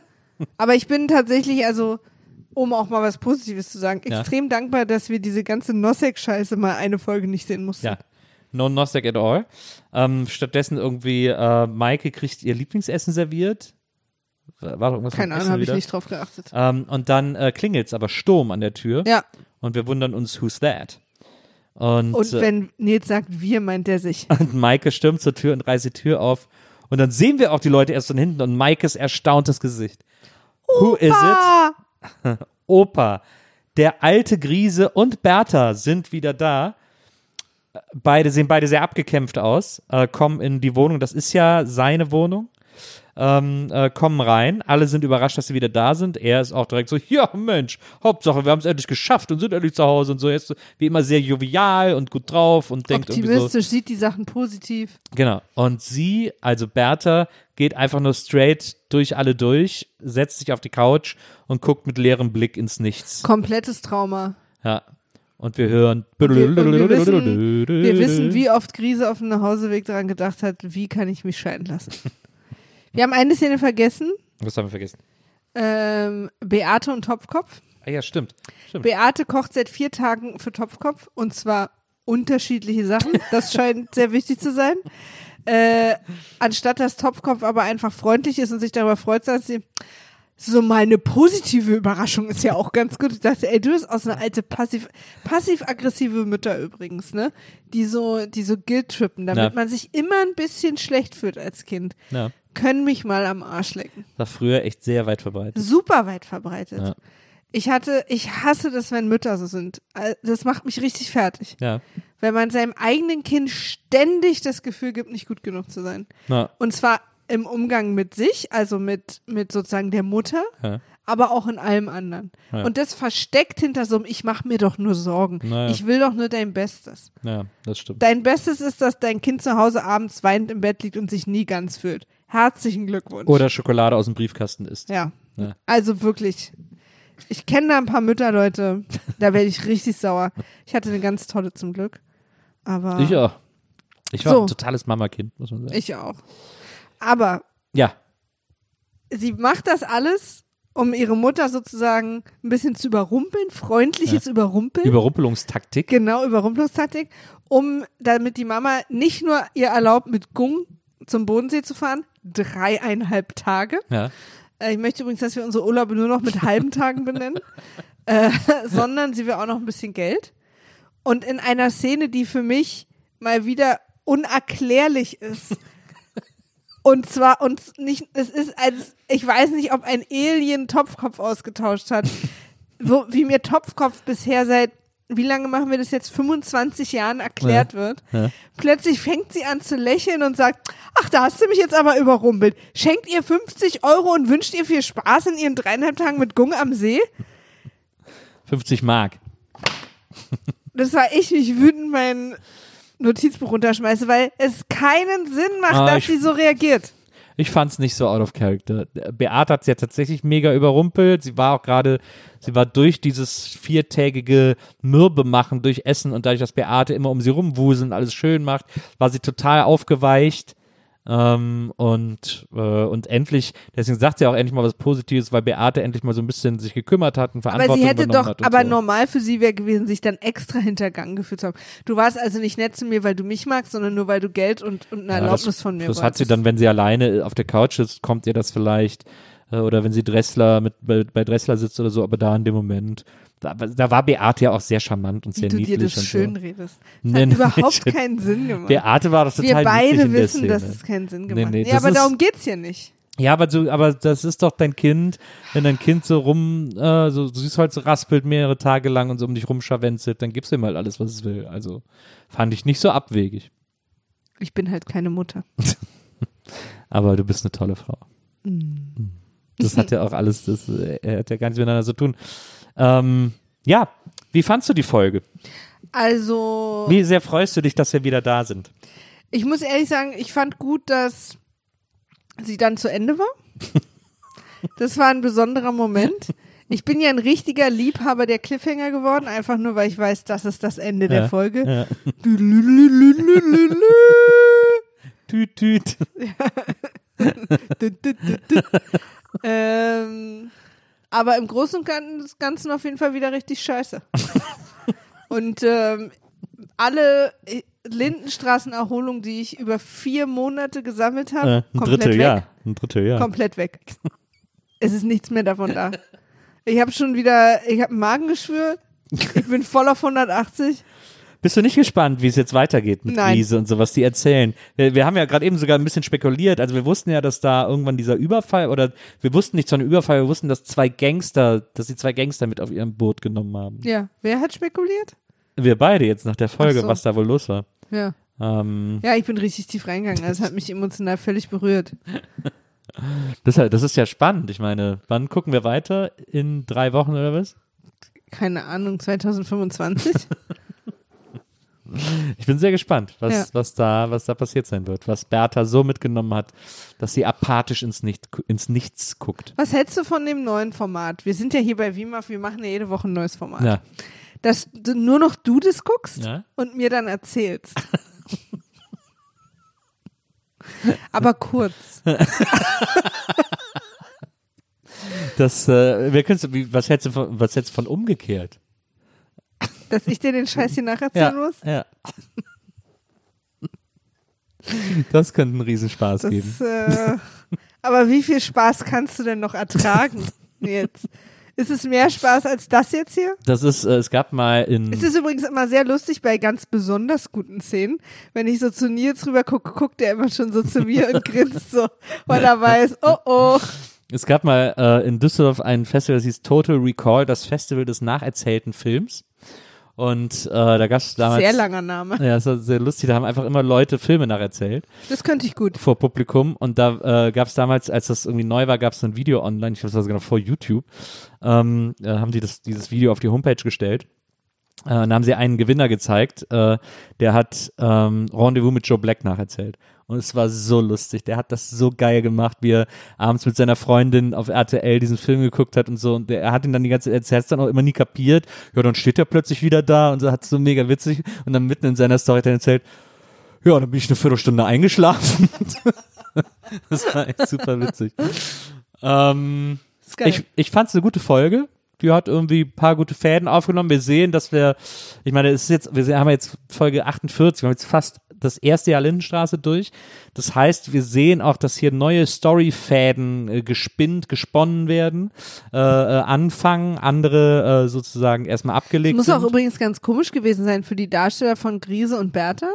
Aber ich bin tatsächlich, also um auch mal was Positives zu sagen, Ja. extrem dankbar, dass wir diese ganze Nossek-Scheiße mal eine Folge nicht sehen mussten. Ja. No Nosek at all. Ähm, stattdessen irgendwie, äh, Maike kriegt ihr Lieblingsessen serviert. War doch irgendwas Keine Ahnung, habe ich nicht drauf geachtet. Ähm, und dann äh, klingelt's aber Sturm an der Tür. Ja, Und wir wundern uns, who's that? Und, und äh, wenn Nils sagt wir, meint er sich. und Maike stürmt zur Tür und reißt die Tür auf. Und dann sehen wir auch die Leute erst von hinten und Maikes erstauntes Gesicht. Who is it? Opa. Der alte Grise und Bertha sind wieder da. Beide sehen beide sehr abgekämpft aus, äh, kommen in die Wohnung. Das ist ja seine Wohnung. Ähm, äh, kommen rein. Alle sind überrascht, dass sie wieder da sind. Er ist auch direkt so: Ja, Mensch, Hauptsache, wir haben es endlich geschafft und sind endlich zu Hause und so. Er ist so, wie immer sehr jovial und gut drauf und denkt irgendwie so. Optimistisch, sieht die Sachen positiv. Genau. Und sie, also Bertha, geht einfach nur straight durch alle durch, setzt sich auf die Couch und guckt mit leerem Blick ins Nichts. Komplettes Trauma. Ja. Und wir hören. wir- und wir wissen- Wir wissen, wie oft Grise auf dem Nachhauseweg daran gedacht hat, wie kann ich mich scheiden lassen. Wir haben eine Szene vergessen. Was haben wir vergessen? Ähm, Beate und Topfkopf. Ah ja, stimmt. Stimmt. Beate kocht seit vier Tagen für Topfkopf und zwar unterschiedliche Sachen. Das scheint sehr wichtig zu sein. Äh, anstatt dass Topfkopf aber einfach freundlich ist und sich darüber freut, sagt sie, so mal eine positive Überraschung ist ja auch ganz gut. Ich dachte, ey, du bist aus einer alte passiv, passiv-aggressive Mütter übrigens, ne? Die so, die so guilt-trippen, damit Ja. man sich immer ein bisschen schlecht fühlt als Kind. Ja. Können mich mal am Arsch lecken. War früher echt sehr weit verbreitet. Super weit verbreitet. Ja. Ich hatte, ich hasse das, wenn Mütter so sind. Das macht mich richtig fertig. Ja. Wenn man seinem eigenen Kind ständig das Gefühl gibt, nicht gut genug zu sein. Na, Und zwar im Umgang mit sich, also mit, mit sozusagen der Mutter, ja. aber auch in allem anderen. Ja. Und das versteckt hinter so einem, ich mache mir doch nur Sorgen. Ich will doch nur dein Bestes. ja, das stimmt. Dein Bestes ist, dass dein Kind zu Hause abends weinend im Bett liegt und sich nie ganz fühlt. Herzlichen Glückwunsch. Oder Schokolade aus dem Briefkasten isst. Ja. Ja. Also wirklich. Ich kenne da ein paar Mütter, Leute. Da werde ich richtig sauer. Ich hatte eine ganz tolle zum Glück. Aber Ich auch. Ich war So. ein totales Mamakind, muss man sagen. ich auch. Aber ja. sie macht das alles, um ihre Mutter sozusagen ein bisschen zu überrumpeln, freundliches Überrumpeln. Überrumpelungstaktik. genau, Überrumpelungstaktik, um damit die Mama nicht nur ihr erlaubt, mit Gung zum Bodensee zu fahren, dreieinhalb Tage. Ja. Äh, Ich möchte übrigens, dass wir unsere Urlaube nur noch mit halben Tagen benennen, äh, sondern sie will auch noch ein bisschen Geld. Und in einer Szene, die für mich mal wieder unerklärlich ist. Und zwar, und nicht, es ist als, ich weiß nicht, ob ein Alien Topfkopf ausgetauscht hat. Wo, wie mir Topfkopf bisher seit, wie lange machen wir das jetzt? 25 Jahren erklärt wird. ja. Plötzlich fängt sie an zu lächeln und sagt, ach, da hast du mich jetzt aber überrumpelt. Schenkt ihr 50 Euro und wünscht ihr viel Spaß in ihren dreieinhalb Tagen mit Gung am See? 50 Mark. Das war ich, wie ich wütend mein Notizbuch runterschmeiße, weil es keinen Sinn macht, Ah, dass sie so reagiert. Ich fand's nicht so out of character. Beate hat's ja tatsächlich mega überrumpelt. Sie war auch gerade, sie war durch dieses viertägige Mürbe machen, durch Essen und dadurch, dass Beate immer um sie rumwuseln alles schön macht, war sie total aufgeweicht. Ähm, und, äh, und endlich, deswegen sagt sie auch endlich mal was Positives, weil Beate endlich mal so ein bisschen sich gekümmert hat und Aber Verantwortung sie hätte doch, hat. aber so. normal für sie wäre gewesen, sich dann extra hintergangen gefühlt zu haben. Du warst also nicht nett zu mir, weil du mich magst, sondern nur weil du Geld und, und eine Ja, Erlaubnis das, von mir Das hat wolltest. sie dann, wenn sie alleine auf der Couch ist, kommt ihr das vielleicht. Äh, Oder wenn sie Dressler mit, bei, bei Dressler sitzt oder so, aber da in dem Moment. Da, da war Beate ja auch sehr charmant und Wie sehr du niedlich dir das schön so. redest. Das Nee, hat nee, überhaupt ich- keinen Sinn gemacht. Beate war doch Wir total niedlich beide wissen, dass es keinen Sinn Nee, gemacht nee, hat. Ja, das aber ist- darum geht's hier nicht. Ja, aber, so, aber das ist doch dein Kind, wenn dein Kind so rum, äh, so Süßholz raspelt mehrere Tage lang und so um dich rumscharwenzelt, dann gibst du ihm halt alles, was es will. Also fand ich nicht so abwegig. Ich bin halt keine Mutter. Aber du bist eine tolle Frau. Das hat ja auch alles, das äh, hat ja gar nichts miteinander zu tun. Ähm, ja, wie fandst du die Folge? Also, so. Wie sehr freust du dich, dass wir wieder da sind? Ich muss ehrlich sagen, ich fand gut, dass sie dann zu Ende war. Das war ein besonderer Moment. Ich bin ja ein richtiger Liebhaber der Cliffhanger geworden, einfach nur, weil ich weiß, das ist das Ende der Ja, Folge. ja. Tüt, ähm, aber im Großen und Gan- Ganzen auf jeden Fall wieder richtig scheiße. und ähm, alle äh, Lindenstraßenerholungen, die ich über vier Monate gesammelt habe, Äh, ein komplett Drittel, weg. ja. Ein Drittel, ja. Komplett weg. Es ist nichts mehr davon da. Ich habe schon wieder, ich habe ein Magengeschwür. Ich bin voll auf 180. Bist du nicht gespannt, wie es jetzt weitergeht mit Nein. Riese und so, was die erzählen? Wir, wir haben ja gerade eben sogar ein bisschen spekuliert. Also wir wussten ja, dass da irgendwann dieser Überfall oder wir wussten nicht so einen Überfall, wir wussten, dass zwei Gangster, dass sie zwei Gangster mit auf ihrem Boot genommen haben. Ja, wer hat spekuliert? Wir beide jetzt nach der Folge, so. was da wohl los war. Ja. Ähm, Ja, ich bin richtig tief reingegangen. Das hat mich emotional völlig berührt. das, das ist ja spannend. Ich meine, wann gucken wir weiter? In drei Wochen oder was? Keine Ahnung, 2025? Ich bin sehr gespannt, was, Ja. was, da, was da passiert sein wird. Was Bertha so mitgenommen hat, dass sie apathisch ins, Nicht, ins Nichts guckt. Was hältst du von dem neuen Format? Wir sind ja hier bei WIMAF, wir machen ja jede Woche ein neues Format. Ja. Dass du, nur noch du das guckst Ja. und mir dann erzählst. Aber kurz. Das, äh, wir können, was hättest du von, was hättest du von umgekehrt? Dass ich dir den Scheiß hier nacherzählen muss? ja. Das könnte einen Riesenspaß geben. Das, äh, aber wie viel Spaß kannst du denn noch ertragen jetzt? Ist es mehr Spaß als das jetzt hier? Das ist, äh, es gab mal in, Es ist übrigens immer sehr lustig bei ganz besonders guten Szenen. Wenn ich so zu Nils rüber gucke, guckt er immer schon so zu mir und grinst so, weil er weiß, oh oh. es gab mal äh, in Düsseldorf ein Festival, das hieß Total Recall, das Festival des nacherzählten Films. Und äh, da gab es damals. Sehr langer Name. Ja, es war sehr lustig. Da haben einfach immer Leute Filme nacherzählt Das könnte ich gut. vor Publikum. Und da äh, gab es damals, als das irgendwie neu war, gab es ein Video online, ich das war sogar noch vor YouTube. Ähm, äh, haben die das, dieses Video auf die Homepage gestellt. Äh, dann haben sie einen Gewinner gezeigt, äh, der hat ähm, Rendezvous mit Joe Black nacherzählt. Und es war so lustig. Der hat das so geil gemacht, wie er abends mit seiner Freundin auf RTL diesen Film geguckt hat und so. Und er hat ihn dann die ganze Zeit, er hat es dann auch immer nie kapiert. Ja, dann steht er plötzlich wieder da und so hat es so mega witzig. Und dann mitten in seiner Story er erzählt, ja, dann bin ich eine Viertelstunde eingeschlafen. das war echt super witzig. Ähm, ich, ich fand es eine gute Folge. Die hat irgendwie ein paar gute Fäden aufgenommen. Wir sehen, dass wir, ich meine, es ist jetzt, wir haben jetzt Folge 48, wir haben jetzt fast das erste Jahr Lindenstraße durch. Das heißt, wir sehen auch, dass hier neue Storyfäden äh, gespinnt, gesponnen werden, äh, äh, anfangen, andere äh, sozusagen erstmal abgelegt Muss sind. auch übrigens ganz komisch gewesen sein für die Darsteller von Grise und Bertha,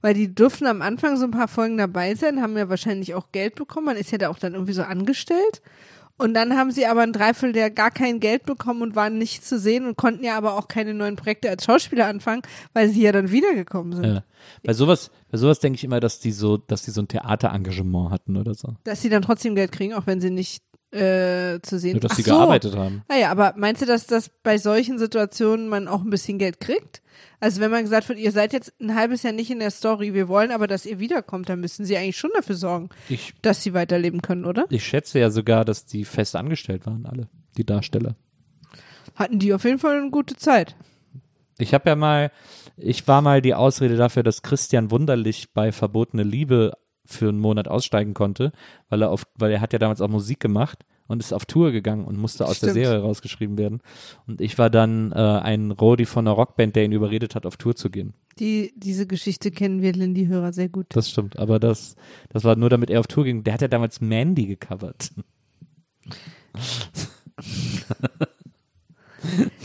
weil die durften am Anfang so ein paar Folgen dabei sein, haben ja wahrscheinlich auch Geld bekommen. Man ist ja da auch dann irgendwie so angestellt. Und dann haben sie aber ein Dreivierteljahr gar kein Geld bekommen und waren nicht zu sehen und konnten ja aber auch keine neuen Projekte als Schauspieler anfangen, weil sie ja dann wiedergekommen sind. Ja. Bei sowas, bei sowas denke ich immer, dass die so, dass die so ein Theaterengagement hatten oder so. Dass sie dann trotzdem Geld kriegen, auch wenn sie nicht äh, zu sehen Nur, dass Ach sie so. gearbeitet haben. Naja, aber meinst du, dass das bei solchen Situationen man auch ein bisschen Geld kriegt? Also wenn man gesagt wird, ihr seid jetzt ein halbes Jahr nicht in der Story, wir wollen aber, dass ihr wiederkommt, dann müssen sie eigentlich schon dafür sorgen, Ich, dass sie weiterleben können, oder? ich schätze ja sogar, dass die fest angestellt waren, alle, die Darsteller. Hatten die auf jeden Fall eine gute Zeit. Ich habe ja mal, ich war mal die Ausrede dafür, dass Christian Wunderlich bei Verbotene Liebe für einen Monat aussteigen konnte, weil er auf, weil er hat ja damals auch Musik gemacht und ist auf Tour gegangen und musste aus der Stimmt. Serie rausgeschrieben werden. Und ich war dann äh, ein Rodi von einer Rockband, der ihn überredet hat, auf Tour zu gehen. Die, diese Geschichte kennen wir Lindy-Hörer sehr gut. Das stimmt, aber das, das war nur, damit er auf Tour ging. Der hat ja damals Mandy gecovert.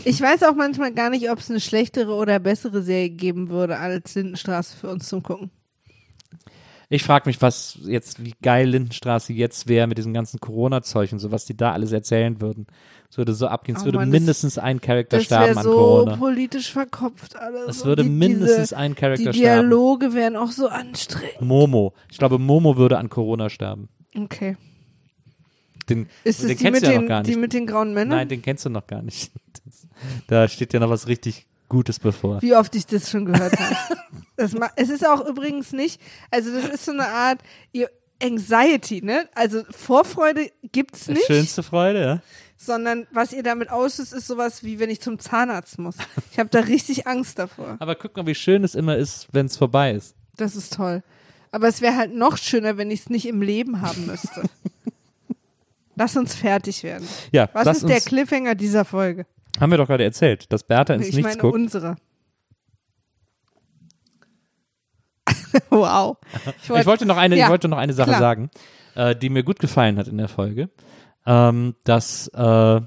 Ich weiß auch manchmal gar nicht, ob es eine schlechtere oder bessere Serie geben würde als Lindenstraße für uns zum Gucken. Ich frage mich, was jetzt, wie geil Lindenstraße jetzt wäre mit diesem ganzen Corona-Zeug und so, was die da alles erzählen würden. Es würde so abgehen, es Oh würde Mann, das- mindestens ein Charakter Das sterben wäre an so Corona. politisch verkopft alles. Es würde die, mindestens diese, ein Charakter Die sterben. Dialoge wären auch so anstrengend. Momo. Ich glaube, Momo würde an Corona sterben. Okay. Den, Ist den es die kennst du ja noch gar die nicht. mit den grauen Männern? Nein, den kennst du noch gar nicht. Das, da steht ja noch was richtig Gutes bevor. Wie oft ich das schon gehört habe. Das es ist auch übrigens nicht, also das ist so eine Art ihr Anxiety, ne? Also Vorfreude gibt's nicht, Schönste Freude, ja. sondern was ihr damit auslöst, ist sowas wie wenn ich zum Zahnarzt muss. Ich habe da richtig Angst davor. Aber guck mal, wie schön es immer ist, wenn es vorbei ist. Das ist toll. Aber es wäre halt noch schöner, wenn ich es nicht im Leben haben müsste. Lass uns fertig werden. Ja, Was ist der Cliffhanger dieser Folge? Haben wir doch gerade erzählt, dass Bertha ins ich Nichts meine guckt. unsere. wow. Ich wollte noch eine, Ja, ich wollte noch eine Sache klar. sagen, äh, die mir gut gefallen hat in der Folge, ähm, dass, äh,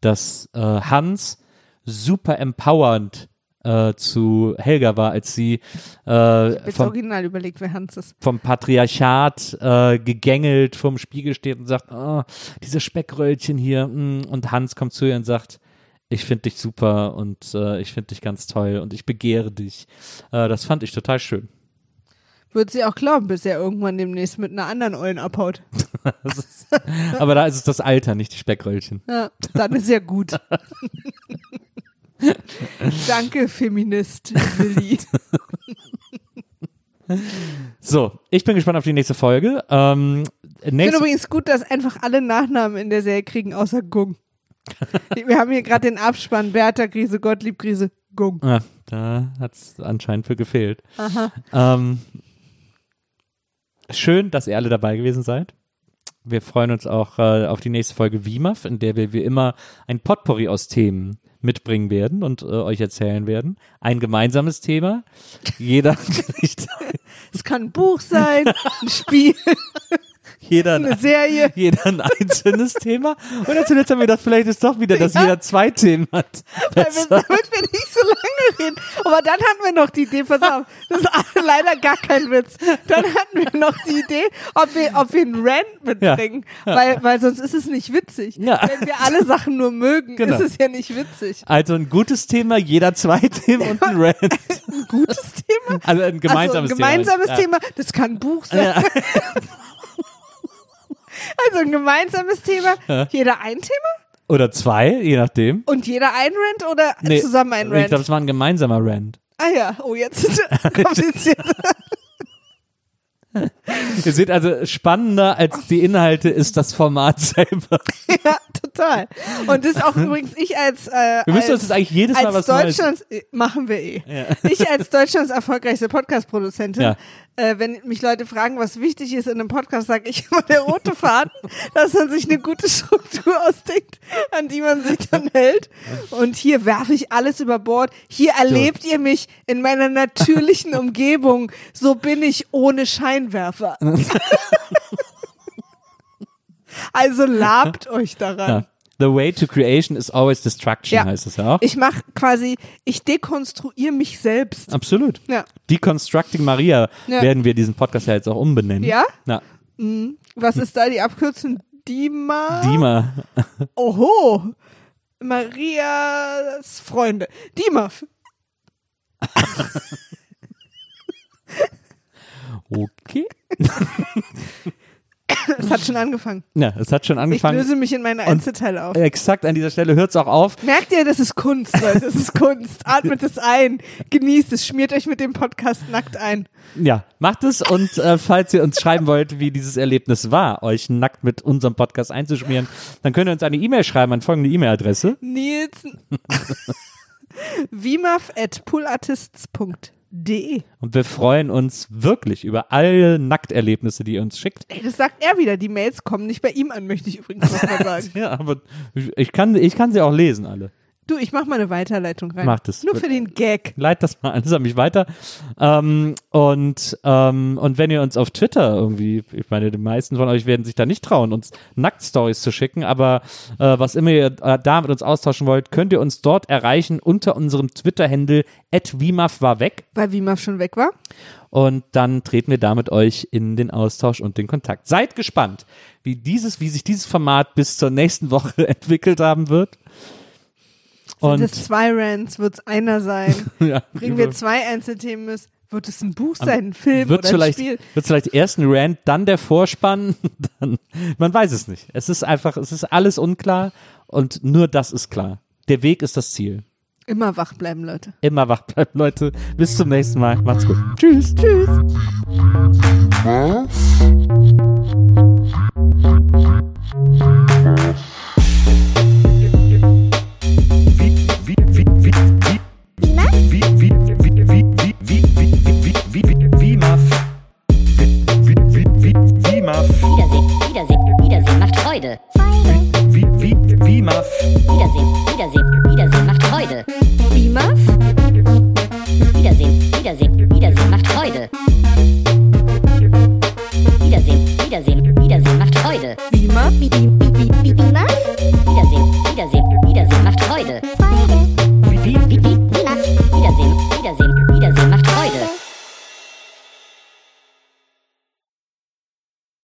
dass äh, Hans super empowernd äh, zu Helga war, als sie äh, vom, original überlegt, wer Hans ist. vom Patriarchat äh, gegängelt vorm Spiegel steht und sagt, oh, diese Speckröllchen hier. mm, Und Hans kommt zu ihr und sagt, ich finde dich super und äh, ich finde dich ganz toll und ich begehre dich. Äh, das fand ich total schön. Würde sie auch glauben, bis er irgendwann demnächst mit einer anderen Eulen abhaut. Ist, aber da ist es das Alter, nicht die Speckröllchen. Ja, dann ist ja gut. Danke, Feminist Willi. So, ich bin gespannt auf die nächste Folge. Ähm, Ich finde übrigens gut, dass einfach alle Nachnamen in der Serie kriegen, außer Gung. Wir haben hier gerade den Abspann Bertha Krise, Gottlieb Krise, Gung. ah, da hat es anscheinend für gefehlt. Ähm, schön, dass ihr alle dabei gewesen seid. Wir freuen uns auch äh, auf die nächste Folge WIMAF, in der wir wie immer ein Potpourri aus Themen mitbringen werden und äh, euch erzählen werden. Ein gemeinsames Thema. Jeder kriegt, Es kann ein Buch sein, ein Spiel, jeder, eine ein, Serie. jeder ein einzelnes Thema. Und zuletzt haben wir gedacht, vielleicht ist doch wieder, dass Ja. jeder zwei Themen hat. Weil wir, Besser. damit wir nicht so lange reden. Aber dann hatten wir noch die Idee, pass auf, das ist leider gar kein Witz. Dann hatten wir noch die Idee, ob wir, ob wir einen Rant mitbringen. Weil, weil sonst ist es nicht witzig. Ja. Wenn wir alle Sachen nur mögen, Genau. ist es ja nicht witzig. Also ein gutes Thema, jeder zwei Themen und ein Rant. Ein gutes Thema. Also ein gemeinsames, also ein gemeinsames Thema. Thema, das kann ein Buch sein. Ja. Also ein gemeinsames Thema, jeder ein Thema Oder zwei, je nachdem. und jeder ein Rant oder Nee, zusammen ein Ich Rant? glaube, es war ein gemeinsamer Rant. ah ja, oh jetzt ist es kompliziert. Ihr seht also, spannender als die Inhalte ist das Format selber. ja, total. Und das ist auch übrigens ich als äh, Wir müssen als, uns das eigentlich jedes Mal was. Deutschlands äh, machen wir eh. Ja. Ich als Deutschlands erfolgreichste Podcast-Produzentin, Ja. Äh, wenn mich Leute fragen, was wichtig ist in einem Podcast, sage ich immer der rote Faden, dass man sich eine gute Struktur ausdenkt, an die man sich dann hält. Und hier werfe ich alles über Bord. Hier erlebt ihr mich in meiner natürlichen Umgebung. So bin ich ohne Scheinwerfer. also labt euch daran. Ja. The way to creation is always destruction, Ja. heißt es ja auch. Ich mache quasi, ich dekonstruiere mich selbst. Absolut. Ja. Deconstructing Maria Ja. werden wir diesen Podcast ja jetzt auch umbenennen. Ja? Na, Was ist da die Abkürzung? Dima? Dima. Oho. Marias Freunde. Dimaf. Okay. Es hat schon angefangen. Ja, es hat schon Ich angefangen. löse mich in meine Einzelteile auf. Exakt an dieser Stelle hört es auch auf. Merkt ihr, das ist Kunst, Leute. Das ist Kunst. Atmet es ein. Genießt es. Schmiert euch mit dem Podcast nackt ein. Ja, macht es und äh, falls ihr uns schreiben wollt, wie dieses Erlebnis war, euch nackt mit unserem Podcast einzuschmieren, dann könnt ihr uns eine E-Mail schreiben an folgende E-Mail-Adresse. Nils. Vimaf at poolartists.de. Und wir freuen uns wirklich über alle Nackterlebnisse, die ihr uns schickt. Ey, das sagt er wieder. Die Mails kommen nicht bei ihm an, möchte ich übrigens nochmal sagen. Ja, aber ich, kann, ich kann sie auch lesen, alle. Du, ich mach mal eine Weiterleitung rein. Mach das. Nur für den Gag. Leit das mal alles an mich weiter. Ähm, und, ähm, und wenn ihr uns auf Twitter irgendwie, ich meine, die meisten von euch werden sich da nicht trauen, uns Nacktstories zu schicken, aber äh, was immer ihr äh, da mit uns austauschen wollt, könnt ihr uns dort erreichen unter unserem Twitter-Handle @wimaf war weg Weil Vimaf schon weg war. und dann treten wir da mit euch in den Austausch und den Kontakt. Seid gespannt, wie dieses, wie sich dieses Format bis zur nächsten Woche entwickelt haben wird. Sind es zwei Rants? Wird es einer sein? ja, Bringen wir zwei Einzelthemen mit? Wird es ein Buch sein, ein Film wird oder ein vielleicht, Spiel? Wird vielleicht erst ein Rant, dann der Vorspann, dann, man weiß es nicht. Es ist einfach, es ist alles unklar und nur das ist klar. Der Weg ist das Ziel. Immer wach bleiben, Leute. Immer wach bleiben, Leute. Bis zum nächsten Mal. Macht's gut. Tschüss. Tschüss. Wiedersehen, Wiedersehen, Wiedersehen macht Freude. Wiedersehen, Wiedersehen, Wiedersehen macht Freude. Wiedersehen, Wiedersehen, macht Freude. Wiedersehen, Wiedersehen, macht Freude. BIMAF? Wie, wie, wie, wie, wie, wie,